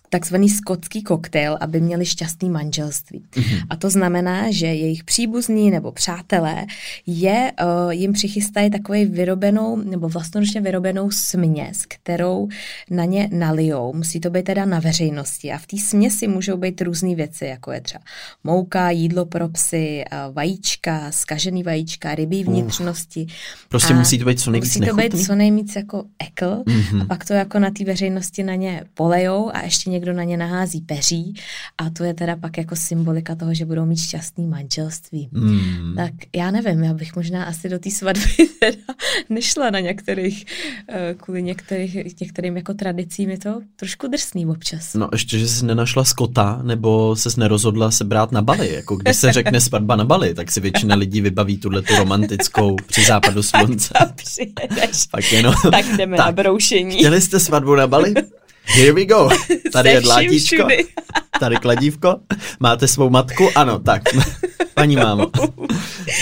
Speaker 2: takzvaný skotský koktejl, aby měli šťastný manželství. Mm-hmm. A to znamená, že jejich příbuzní nebo přátelé je, uh, jim přichystají takovou vyrobenou nebo vlastnoručně vyrobenou směs, kterou na ně nalijou. Musí to být teda na veřejnosti. A v té směsi můžou být různé věci, jako je třeba mouka, jídlo pro psy, vajíčka, skažený vajíčka, rybí vnitřnosti. Uh
Speaker 1: Prostě a musí to být co nejvíc
Speaker 2: Musí to
Speaker 1: nechutný?
Speaker 2: být co nejvíc jako ekl mm-hmm. a pak to jako na té veřejnosti na ně polejou a ještě někdo na ně nahází peří a to je teda pak jako symbolika toho, že budou mít šťastný manželství. Mm. Tak já nevím, já bych možná asi do té svatby teda nešla na některých, eh, kvůli některých, některým jako tradicím je to trošku drsný občas.
Speaker 1: No ještě, že jsi nenašla skota, nebo se nerozhodla se brát na Bali. Jako když se řekne svatba na Bali, tak si většina lidí vybaví tuhle tu romantickou při západu slunce.
Speaker 2: Pak jenom, tak jdeme tak, na broušení.
Speaker 1: Chtěli jste svatbu na Bali? Here we go. Tady je dlátíčko. Tady kladívko. Máte svou matku? Ano, tak. Paní mámo.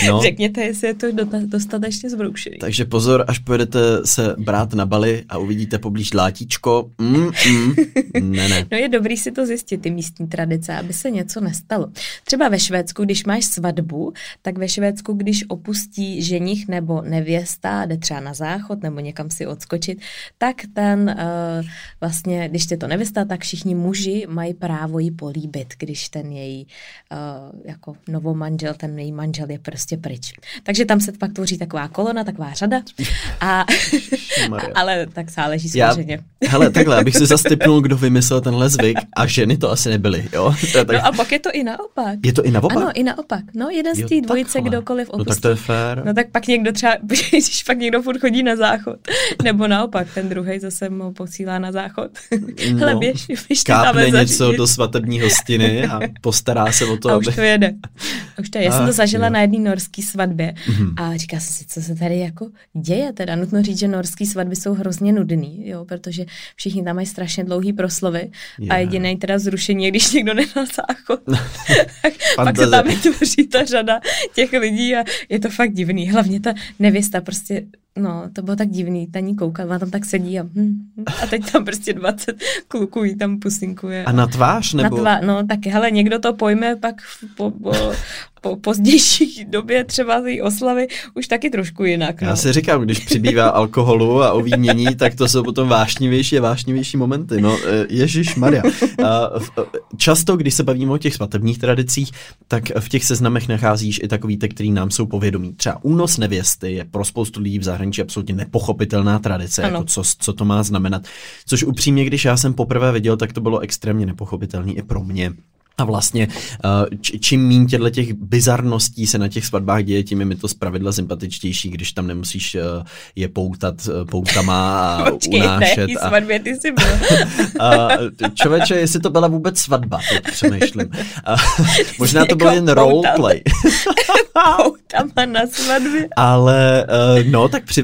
Speaker 2: No. Řekněte, jestli je to dostatečně zbroušený.
Speaker 1: Takže pozor, až pojedete se brát na Bali a uvidíte poblíž látíčko. Mm, mm, ne, ne.
Speaker 2: No je dobrý si to zjistit, ty místní tradice, aby se něco nestalo. Třeba ve Švédsku, když máš svatbu, tak ve Švédsku, když opustí ženich nebo nevěsta, jde třeba na záchod nebo někam si odskočit, tak ten uh, vlastně, když je to nevěsta, tak všichni muži mají právo ji políbit, když ten její uh, jako novomanžel, ten její manžel je prostě pryč. Takže tam se pak tvoří taková kolona, taková řada. A, ale tak záleží samozřejmě.
Speaker 1: Hele, takhle, abych si zastipnul, kdo vymyslel tenhle zvyk a ženy to asi nebyly, jo?
Speaker 2: Tak... No a pak je to i naopak.
Speaker 1: Je to i naopak?
Speaker 2: Ano, i naopak. No, jeden z té dvojice, takhle. kdokoliv opustí.
Speaker 1: No tak to je fér.
Speaker 2: No tak pak někdo třeba, když pak někdo furt chodí na záchod, nebo naopak, ten druhý zase mu posílá na záchod. No, Hele, běž, běž
Speaker 1: kápne něco do svatební hostiny a postará se o to,
Speaker 2: a aby... už to jede. Už to je. Já jsem to zažila jo. na jedné norské svatbě mm-hmm. a říká jsem si, co se tady jako děje. Teda nutno říct, že norské svatby jsou hrozně nudný, jo, protože všichni tam mají strašně dlouhý proslovy yeah. a jediné teda zrušení je, když někdo záchod. pak se tam vytvoří ta řada těch lidí a je to fakt divný. Hlavně ta nevěsta prostě No, to bylo tak divný, ta ní kouká, ona tam tak sedí a, hm, hm, a teď tam prostě 20 kluků jí tam pusinkuje.
Speaker 1: A na tvář nebo?
Speaker 2: Na tvář, no tak hele, někdo to pojme pak po, po, po pozdější době třeba té oslavy už taky trošku jinak.
Speaker 1: No. Já si říkám, když přibývá alkoholu a ovínění, tak to jsou potom vášnivější a vášnivější momenty. No, e, Ježíš Maria. Často, když se bavíme o těch svatebních tradicích, tak v těch seznamech nacházíš i takový, te, který nám jsou povědomí. Třeba únos nevěsty je pro spoustu lidí v zahraničí absolutně nepochopitelná tradice, ano. jako co, co to má znamenat. Což upřímně, když já jsem poprvé viděl, tak to bylo extrémně nepochopitelné i pro mě. A vlastně eh, čím méně těchto těch bizarností se na těch svatbách děje, tím je mi to zpravidla sympatičtější, když tam nemusíš eh, je poutat eh, poutama a
Speaker 2: Počkej, unášet. Ne, a... svatbě ty jsi byl.
Speaker 1: a, člověče, jestli to byla vůbec svatba, teď přemýšlím. A, možná to byl jen roleplay.
Speaker 2: poutama na svatbě.
Speaker 1: Ale no, tak při,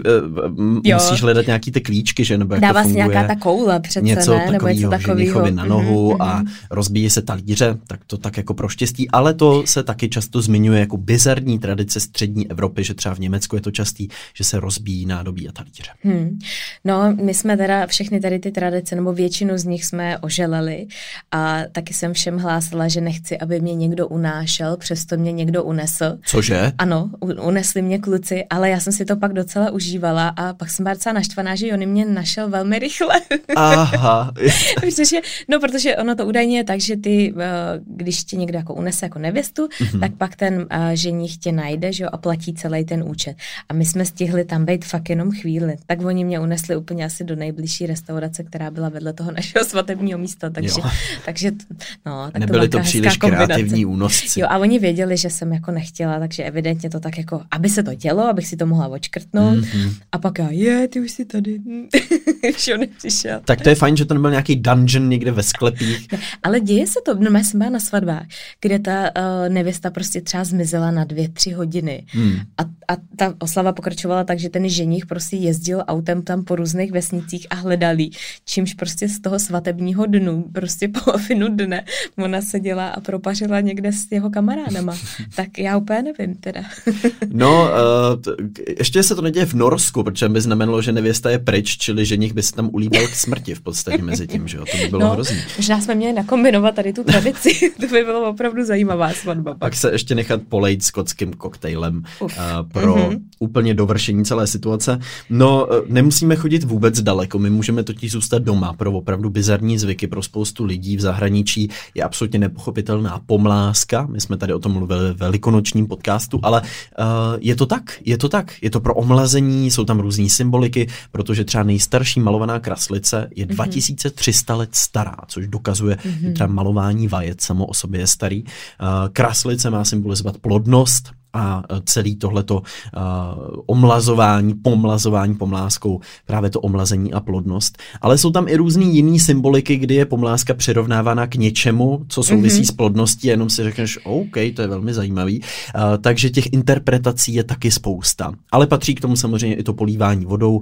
Speaker 1: musíš hledat nějaký ty klíčky, že? Nebo jak
Speaker 2: Dává
Speaker 1: to
Speaker 2: se nějaká ta koule přece,
Speaker 1: něco
Speaker 2: ne? Nebo něco
Speaker 1: takového. na nohu mm-hmm. a rozbíjí se talíře tak to tak jako pro štěstí, ale to se taky často zmiňuje jako bizarní tradice střední Evropy, že třeba v Německu je to častý, že se rozbíjí nádobí a talíře. Hmm.
Speaker 2: No, my jsme teda všechny tady ty tradice, nebo většinu z nich jsme oželeli a taky jsem všem hlásila, že nechci, aby mě někdo unášel, přesto mě někdo unesl.
Speaker 1: Cože?
Speaker 2: Ano, unesli mě kluci, ale já jsem si to pak docela užívala a pak jsem byla docela naštvaná, že on mě našel velmi rychle.
Speaker 1: Aha.
Speaker 2: protože, no, protože ono to údajně je tak, že ty uh, když tě někdo jako unese jako nevěstu, mm-hmm. tak pak ten uh, ženich tě najde že jo, a platí celý ten účet. A my jsme stihli tam být fakt jenom chvíli. Tak oni mě unesli úplně asi do nejbližší restaurace, která byla vedle toho našeho svatebního místa. Takže, takže no, tak
Speaker 1: Nebyly
Speaker 2: to,
Speaker 1: to příliš kreativní únosci.
Speaker 2: Jo, a oni věděli, že jsem jako nechtěla, takže evidentně to tak jako, aby se to dělo, abych si to mohla očkrtnout. Mm-hmm. A pak já, je, ty už jsi tady. on nepřišel.
Speaker 1: Tak to je fajn, že to nebyl nějaký dungeon někde ve sklepích.
Speaker 2: Ale děje se to, no, jsem byla na svatbách, kde ta uh, nevěsta prostě třeba zmizela na dvě, tři hodiny. Hmm. A, a ta oslava pokračovala tak, že ten ženich prostě jezdil autem tam po různých vesnicích a hledal jí, čímž prostě z toho svatebního dnu, prostě polovinu dne, ona seděla a propařila někde s jeho kamarádama. tak já úplně nevím teda.
Speaker 1: no, uh, ještě se to neděje v Norsku, protože by znamenalo, že nevěsta je pryč, čili ženich by se tam ulíbal k smrti v podstatě mezi tím, že jo, to by bylo no, hrozný.
Speaker 2: Možná jsme měli nakombinovat tady tu tradici, to by bylo opravdu zajímavá svatba.
Speaker 1: Pak se ještě nechat polejt skotským koktejlem, uh, pro mm-hmm. úplně dovršení celé situace. No, eh, nemusíme chodit vůbec daleko, my můžeme totiž zůstat doma pro opravdu bizarní zvyky pro spoustu lidí v zahraničí. Je absolutně nepochopitelná pomláska, my jsme tady o tom mluvili ve velikonočním podcastu, ale uh, je to tak, je to tak, je to pro omlazení, jsou tam různé symboliky, protože třeba nejstarší malovaná kraslice je mm-hmm. 2300 let stará, což dokazuje, mm-hmm. že třeba malování vajec samo o sobě je starý. Uh, kraslice má symbolizovat plodnost, a e, celý tohleto uh, omlazování, pomlazování pomláskou, právě to omlazení a plodnost. Ale jsou tam i různý jiný symboliky, kdy je pomláska přirovnávána k něčemu, co souvisí mm-hmm. s plodností, jenom si řekneš, OK, to je velmi zajímavý. Uh, takže těch interpretací je taky spousta. Ale patří k tomu samozřejmě i to polívání vodou,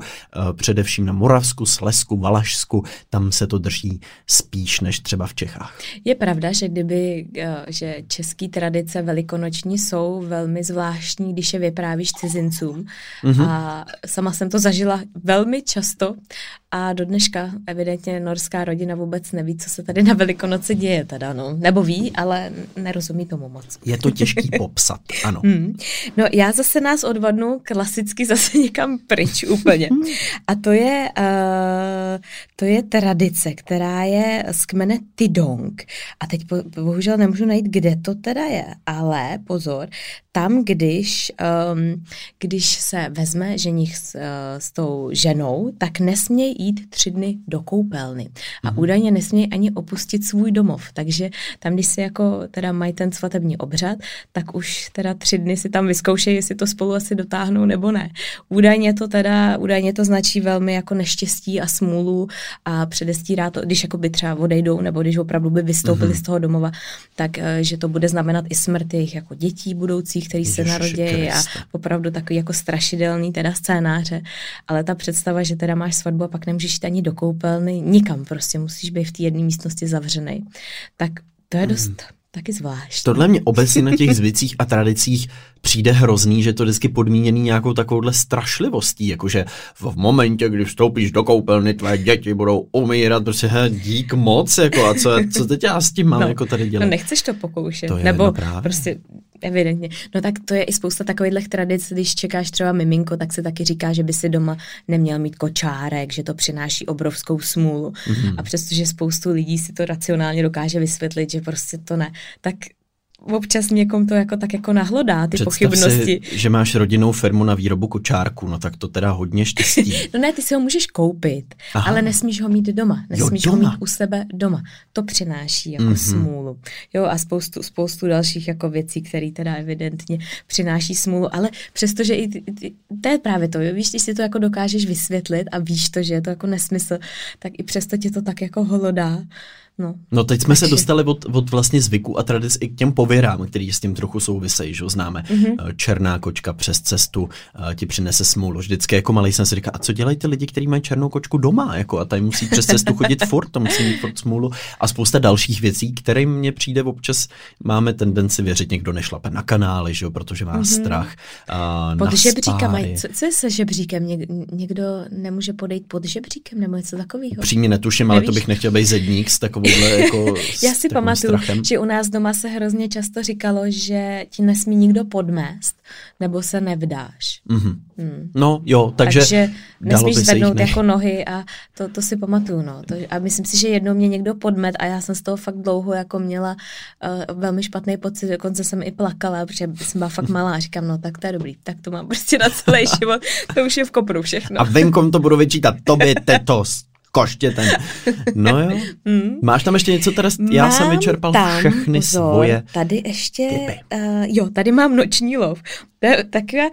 Speaker 1: především na Moravsku, Slesku, Valašsku, tam se to drží spíš než třeba v Čechách.
Speaker 2: Je pravda, že kdyby, že český tradice velikonoční jsou velmi velmi zvláštní, když je vyprávíš cizincům. Mm-hmm. A sama jsem to zažila velmi často a do dneška evidentně norská rodina vůbec neví, co se tady na Velikonoci děje teda, no. Nebo ví, ale nerozumí tomu moc.
Speaker 1: Je to těžký popsat, ano.
Speaker 2: Hmm. No já zase nás odvadnu klasicky zase někam pryč úplně. A to je, uh, to je tradice, která je z kmene Tidong. A teď bohužel nemůžu najít, kde to teda je, ale pozor, tam, když, um, když se vezme ženich s, uh, s tou ženou, tak nesmějí jít tři dny do koupelny. A mm. údajně nesmějí ani opustit svůj domov. Takže tam, když si jako teda mají ten svatební obřad, tak už teda tři dny si tam vyzkoušejí, jestli to spolu asi dotáhnou nebo ne. Údajně to teda, údajně to značí velmi jako neštěstí a smůlu a předestírá to, když jako by třeba odejdou nebo když opravdu by vystoupili mm. z toho domova, tak eh, že to bude znamenat i smrt jejich jako dětí budoucích, který se narodí a opravdu takový jako strašidelný teda scénáře. Ale ta představa, že teda máš svatbu a pak nemůžeš jít ani do koupelny, nikam prostě musíš být v té jedné místnosti zavřený. Tak to je dost... Hmm taky zvlášť.
Speaker 1: Tohle mě obecně na těch zvicích a tradicích přijde hrozný, že to vždycky podmíněný nějakou takovouhle strašlivostí, jakože v momentě, kdy vstoupíš do koupelny, tvé děti budou umírat, prostě he, dík moc, jako a co, co teď já s tím mám
Speaker 2: no,
Speaker 1: jako tady dělat?
Speaker 2: No nechceš to pokoušet, to je, nebo no právě. prostě evidentně. No tak to je i spousta takových tradic, když čekáš třeba miminko, tak se taky říká, že by si doma neměl mít kočárek, že to přináší obrovskou smůlu. Mm-hmm. A přestože spoustu lidí si to racionálně dokáže vysvětlit, že prostě to ne, tak občas někom to jako tak jako nahlodá, ty Představ pochybnosti.
Speaker 1: Si, že máš rodinnou firmu na výrobu kočárku, no tak to teda hodně štěstí.
Speaker 2: no ne, ty si ho můžeš koupit, Aha. ale nesmíš ho mít doma. Nesmíš jo, doma. ho mít u sebe doma. To přináší jako mm-hmm. smůlu. Jo, a spoustu, spoustu dalších jako věcí, které teda evidentně přináší smůlu, ale přestože i ty, ty, to je právě to, jo, víš, když si to jako dokážeš vysvětlit a víš to, že je to jako nesmysl, tak i přesto tě to tak jako holodá. No,
Speaker 1: no teď jsme takže... se dostali od, od vlastně zvyku a tradic i k těm pověrám, který s tím trochu souvisejí, že známe. Mm-hmm. Černá kočka přes cestu uh, ti přinese smůlu. Vždycky jako malý jsem si říkal, a co dělají ty lidi, kteří mají černou kočku doma, jako a tady musí přes cestu chodit furt, to musí mít furt smůlu a spousta dalších věcí, které mně přijde občas, máme tendenci věřit, někdo nešlape na kanály, že jo, protože má mm-hmm. strach. Uh,
Speaker 2: pod žebříkem co, co je se žebříkem? Něk, někdo nemůže podejít pod žebříkem nebo něco takového?
Speaker 1: Přímě netuším, ale to bych nechtěl být zedník s takovou jako
Speaker 2: Já si pamatuju, strachem. že u nás doma se hrozně často říkalo, že ti nesmí nikdo podmést, nebo se nevdáš.
Speaker 1: Mm-hmm. Hmm. No jo, takže,
Speaker 2: takže nesmíš zvednout jako nohy a to, to si pamatuju. No. To, a myslím si, že jednou mě někdo podmet a já jsem z toho fakt dlouho jako měla uh, velmi špatný pocit, dokonce jsem i plakala, protože jsem byla fakt malá a říkám, no tak to je dobrý, tak to mám prostě na celý život, to už je v kopru všechno.
Speaker 1: A venkom to budu vyčítat, tobě tetos, koště ten. No jo. Mm. Máš tam ještě něco teda? Já mám jsem vyčerpal všechny pozor, svoje
Speaker 2: Tady ještě, uh, jo, tady mám noční lov. To je taková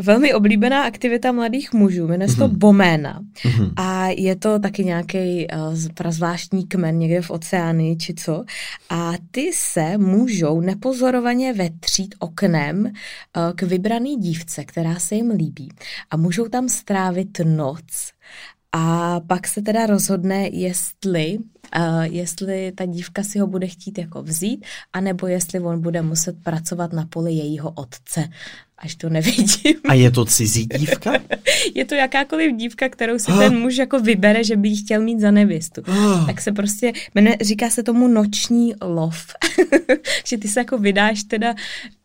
Speaker 2: velmi oblíbená aktivita mladých mužů, jmenuje se to mm-hmm. Boména. Mm-hmm. A je to taky nějaký uh, prazvláštní kmen někde v oceáni či co. A ty se můžou nepozorovaně vetřít oknem uh, k vybraný dívce, která se jim líbí. A můžou tam strávit noc a pak se teda rozhodne, jestli, uh, jestli ta dívka si ho bude chtít jako vzít, anebo jestli on bude muset pracovat na poli jejího otce. až to nevidím.
Speaker 1: A je to cizí dívka?
Speaker 2: je to jakákoliv dívka, kterou si ten muž jako vybere, že by ji chtěl mít za nevěstu. tak se prostě, jmenuje, říká se tomu noční lov. že ty se jako vydáš teda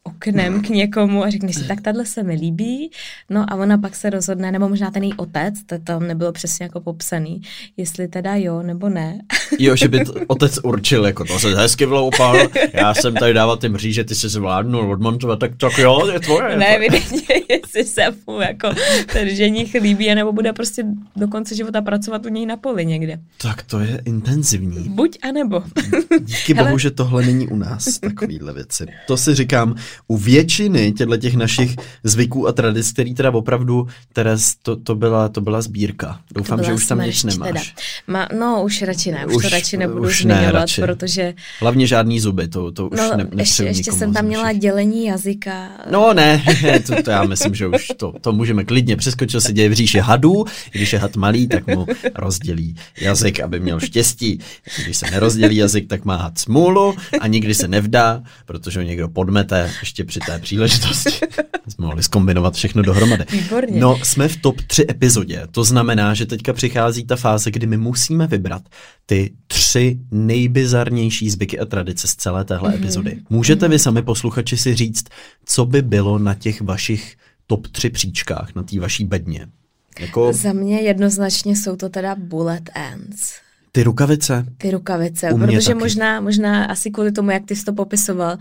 Speaker 2: oknem k někomu a řekneš si, tak tahle se mi líbí, no a ona pak se rozhodne, nebo možná ten její otec, to tam nebylo přesně jako popsaný, jestli teda jo nebo ne.
Speaker 1: jo, že by otec určil, jako to se hezky vloupal, já jsem tady dával ty mříže, ty se zvládnul odmontovat, tak, tak jo, je tvoje.
Speaker 2: Ne, evidentně, jestli se mu jako ten ženich líbí, nebo bude prostě do konce života pracovat u něj na poli někde.
Speaker 1: Tak to je intenzivní.
Speaker 2: Buď a nebo.
Speaker 1: Díky Hele. bohu, že tohle není u nás, takovýhle věci. To si říkám, u většiny těchto těch našich zvyků a tradic, který teda opravdu, Teres, to, to, byla, to byla sbírka. Doufám, byla že už tam nic nemáš. Teda.
Speaker 2: Ma, no, už radši ne, už, už to radši nebudu už zmiňovat, ne, radši. protože...
Speaker 1: Hlavně žádný zuby, to, to už no, ne,
Speaker 2: ještě, ještě jsem tam měla dělení jazyka.
Speaker 1: No ne, to, to já myslím, že už to, to můžeme klidně. Přeskočil se děje v říši hadů, když je had malý, tak mu rozdělí jazyk, aby měl štěstí. Když se nerozdělí jazyk, tak má had smůlu a nikdy se nevdá, protože ho někdo podmete, ještě při té příležitosti. Jsme mohli zkombinovat všechno dohromady.
Speaker 2: Výborně.
Speaker 1: No, jsme v top 3 epizodě. To znamená, že teďka přichází ta fáze, kdy my musíme vybrat ty tři nejbizarnější zvyky a tradice z celé téhle mm-hmm. epizody. Můžete mm-hmm. vy sami posluchači si říct, co by bylo na těch vašich top 3 příčkách, na té vaší bedně?
Speaker 2: Jako... Za mě jednoznačně jsou to teda bullet ends.
Speaker 1: Ty rukavice?
Speaker 2: Ty rukavice, protože taky. možná, možná asi kvůli tomu, jak ty jsi to popisoval,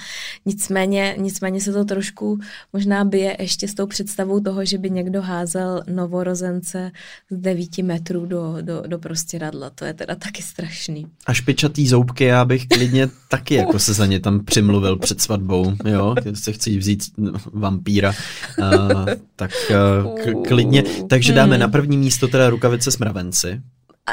Speaker 2: nicméně, nicméně se to trošku možná bije ještě s tou představou toho, že by někdo házel novorozence z devíti metrů do, do, do radla. To je teda taky strašný.
Speaker 1: A špičatý zoubky, já bych klidně taky jako se za ně tam přimluvil před svatbou, jo, se chci vzít vampíra, uh, tak uh, klidně. Takže dáme hmm. na první místo teda rukavice s mravenci.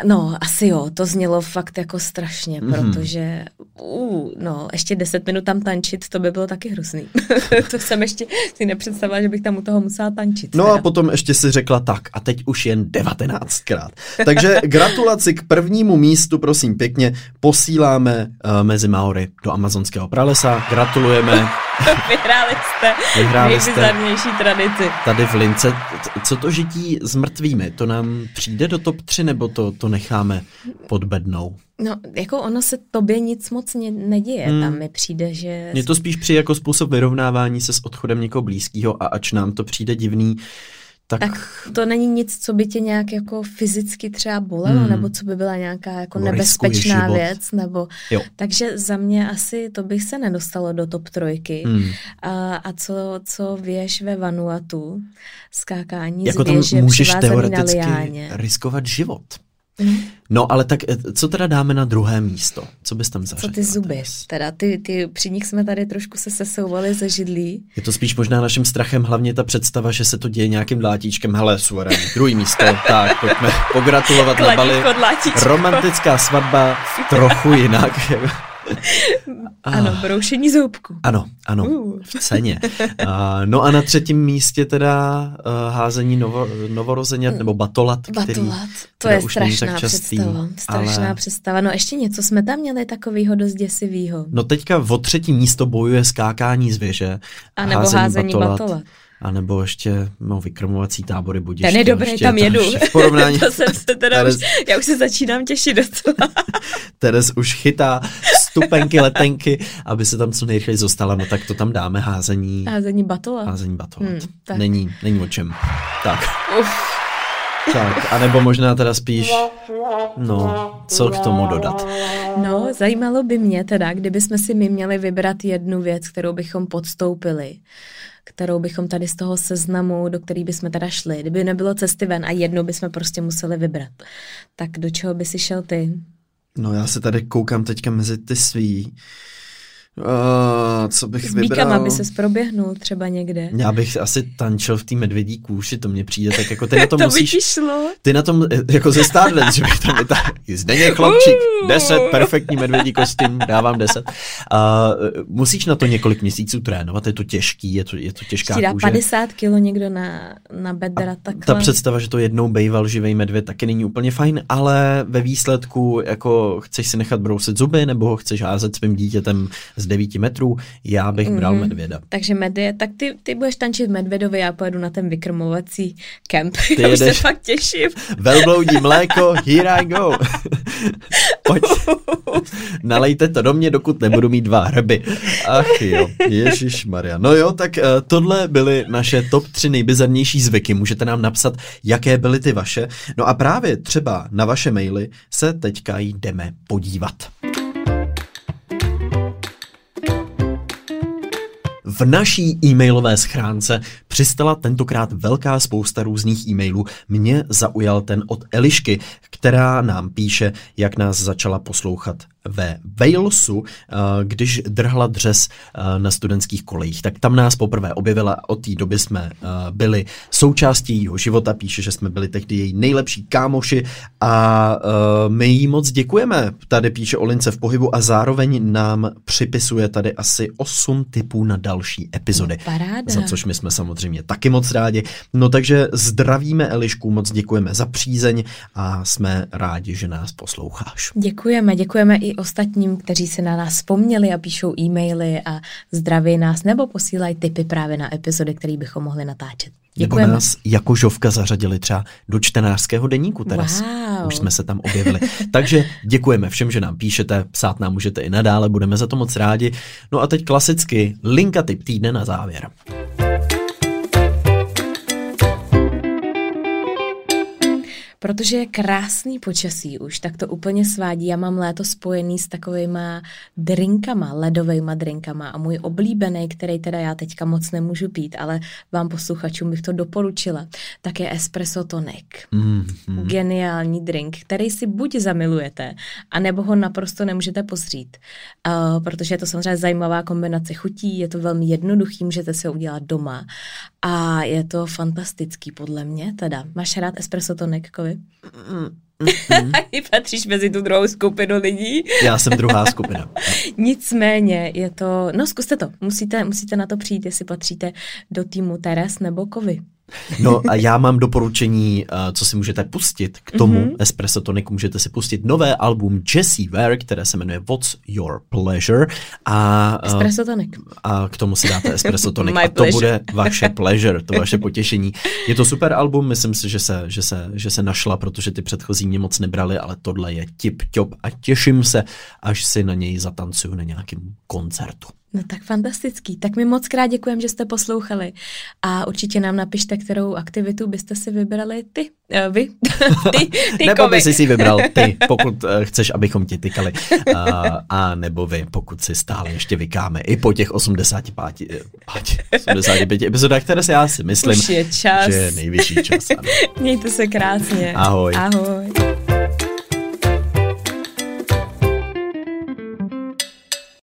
Speaker 2: No, asi jo, to znělo fakt jako strašně, mm. protože uh, no, ještě deset minut tam tančit, to by bylo taky hrozný. to jsem ještě si nepředstavila, že bych tam u toho musela tančit.
Speaker 1: No teda. a potom ještě si řekla tak a teď už jen devatenáctkrát. Takže gratulaci k prvnímu místu, prosím pěkně, posíláme uh, mezi Maory do amazonského pralesa. Gratulujeme.
Speaker 2: Vyhráli jste Vyhráli nejbizarnější tradici.
Speaker 1: Tady v Lince, co to žití s mrtvými, to nám přijde do top 3 nebo to to necháme pod bednou.
Speaker 2: No, jako ono se tobě nic moc ne- neděje, hmm. tam mi přijde, že...
Speaker 1: Mně to spíš přijde jako způsob vyrovnávání se s odchodem někoho blízkého a ač nám to přijde divný, tak...
Speaker 2: tak to není nic, co by tě nějak jako fyzicky třeba bolelo, hmm. nebo co by byla nějaká jako nebo nebezpečná věc, nebo... Jo. Takže za mě asi to bych se nedostalo do top trojky. Hmm. A, a co, co věš ve Vanuatu, skákání
Speaker 1: jako
Speaker 2: z věže,
Speaker 1: můžeš teoreticky riskovat život. Mm. No, ale tak eh, co teda dáme na druhé místo? Co bys tam zařadila?
Speaker 2: Co ty zuby? Teraz? Teda ty, ty, při nich jsme tady trošku se sesouvali ze židlí.
Speaker 1: Je to spíš možná naším strachem, hlavně ta představa, že se to děje nějakým dlátíčkem. Hele, suverén, druhý místo, tak pojďme pogratulovat na Bali. Romantická svatba trochu jinak.
Speaker 2: ano, broušení zoubku.
Speaker 1: Ano, ano, uh. v ceně. Uh, no a na třetím místě teda uh, házení novo, novorozeně, nebo batolat, který
Speaker 2: Batolat, to je strašná tak častý, představa. Strašná ale... představa. No ještě něco jsme tam měli takového dost děsivého.
Speaker 1: No teďka o třetí místo bojuje skákání z věže.
Speaker 2: A nebo házení, házení batolat. batolat.
Speaker 1: A nebo ještě no, vykrmovací tábory budíš.
Speaker 2: Ten je dobrý, tam jedu.
Speaker 1: V porovnání.
Speaker 2: to jsem se teda Teres, už, já už se začínám těšit do toho.
Speaker 1: Teres už chytá stupenky, letenky, aby se tam co nejrychleji zostala, no tak to tam dáme házení.
Speaker 2: Házení batola.
Speaker 1: Házení batola. Hmm, není, není o čem. Tak. Uf. Tak, anebo možná teda spíš, no, co k tomu dodat?
Speaker 2: No, zajímalo by mě teda, kdyby jsme si my měli vybrat jednu věc, kterou bychom podstoupili kterou bychom tady z toho seznamu, do který bychom teda šli, kdyby nebylo cesty ven a jednu bychom prostě museli vybrat. Tak do čeho by si šel ty?
Speaker 1: No já se tady koukám teďka mezi ty svý. Uh, co bych
Speaker 2: S
Speaker 1: vybral?
Speaker 2: aby se proběhnul třeba někde.
Speaker 1: Já bych asi tančil v té medvědí kůši, to mně přijde tak jako ty na tom
Speaker 2: to
Speaker 1: musíš...
Speaker 2: By šlo.
Speaker 1: Ty na tom, jako ze Starlet, že bych tam vytáhl. Zdeně chlapčík, deset, perfektní medvědí kostým, dávám deset. Uh, musíš na to několik měsíců trénovat, je to těžký, je to, je to těžká
Speaker 2: Ti dá kůže. 50 kilo někdo na, na bedra, tak.
Speaker 1: Ta představa, že to jednou bejval živej medvěd, taky není úplně fajn, ale ve výsledku jako chceš si nechat brousit zuby, nebo ho chceš házet svým dítětem z 9 metrů, já bych bral mm. medvěda.
Speaker 2: Takže medvěd, tak ty, ty budeš tančit medvědovi, já pojedu na ten vykrmovací kemp. Ty já jedeš... už se fakt těším.
Speaker 1: Velbloudí mléko, here I go. Pojď. Nalejte to do mě, dokud nebudu mít dva hrby. Ach jo, Ježíš Maria. No jo, tak uh, tohle byly naše top 3 nejbizarnější zvyky. Můžete nám napsat, jaké byly ty vaše. No a právě třeba na vaše maily se teďka jdeme podívat. V naší e-mailové schránce přistala tentokrát velká spousta různých e-mailů. Mě zaujal ten od Elišky, která nám píše, jak nás začala poslouchat ve Walesu, eh, když drhla dřes eh, na studentských kolejích. Tak tam nás poprvé objevila, od té doby jsme eh, byli součástí jejího života, píše, že jsme byli tehdy její nejlepší kámoši a my jí moc děkujeme. Tady píše Olince v pohybu a zároveň nám připisuje tady asi 8 typů na další epizody.
Speaker 2: No, paráda.
Speaker 1: Za což my jsme samozřejmě taky moc rádi. No takže zdravíme Elišku, moc děkujeme za přízeň a jsme rádi, že nás posloucháš.
Speaker 2: Děkujeme, děkujeme i ostatním, kteří se na nás vzpomněli a píšou e-maily a zdraví nás nebo posílají tipy právě na epizody, které bychom mohli natáčet.
Speaker 1: Děkujeme. Nebo nás jako žovka zařadili třeba do čtenářského deníku teraz.
Speaker 2: Wow.
Speaker 1: Už jsme se tam objevili. Takže děkujeme všem, že nám píšete, psát nám můžete i nadále, budeme za to moc rádi. No a teď klasicky linka tip týdne na závěr.
Speaker 2: Protože je krásný počasí už, tak to úplně svádí. Já mám léto spojený s takovýma drinkama, ledovými drinkama a můj oblíbený, který teda já teďka moc nemůžu pít, ale vám posluchačům bych to doporučila, tak je espresso tonic. Mm-hmm. Geniální drink, který si buď zamilujete, anebo ho naprosto nemůžete pozřít, uh, protože je to samozřejmě zajímavá kombinace chutí, je to velmi jednoduchý, můžete si ho udělat doma a je to fantastický podle mě teda. Máš rád espresso tonic, Kovi? Mm, mm, Patříš mezi tu druhou skupinu lidí.
Speaker 1: Já jsem druhá skupina.
Speaker 2: Nicméně je to, no zkuste to, musíte, musíte na to přijít, jestli patříte do týmu Teres nebo Kovy.
Speaker 1: No a já mám doporučení, uh, co si můžete pustit k tomu mm-hmm. Espresso Tonic. Můžete si pustit nové album Jessie Ware, které se jmenuje What's Your Pleasure. A,
Speaker 2: uh, Espresso Tonic.
Speaker 1: A k tomu si dáte Espresso Tonic. a to pleasure. bude vaše pleasure, to vaše potěšení. Je to super album, myslím si, že se, že se, že se našla, protože ty předchozí mě moc nebrali, ale tohle je tip-top a těším se, až si na něj zatancuju na nějakém koncertu.
Speaker 2: No tak fantastický. Tak mi moc krát děkujem, že jste poslouchali. A určitě nám napište, kterou aktivitu byste si vybrali ty. Uh, vy. ty,
Speaker 1: ty nebo by si si vybral ty, pokud uh, chceš, abychom ti tykali. Uh, a nebo vy, pokud si stále ještě vykáme. I po těch 85, 85 epizodách, které si já si myslím,
Speaker 2: Už je čas.
Speaker 1: že je nejvyšší čas. Ano.
Speaker 2: Mějte se krásně.
Speaker 1: Ahoj.
Speaker 2: Ahoj.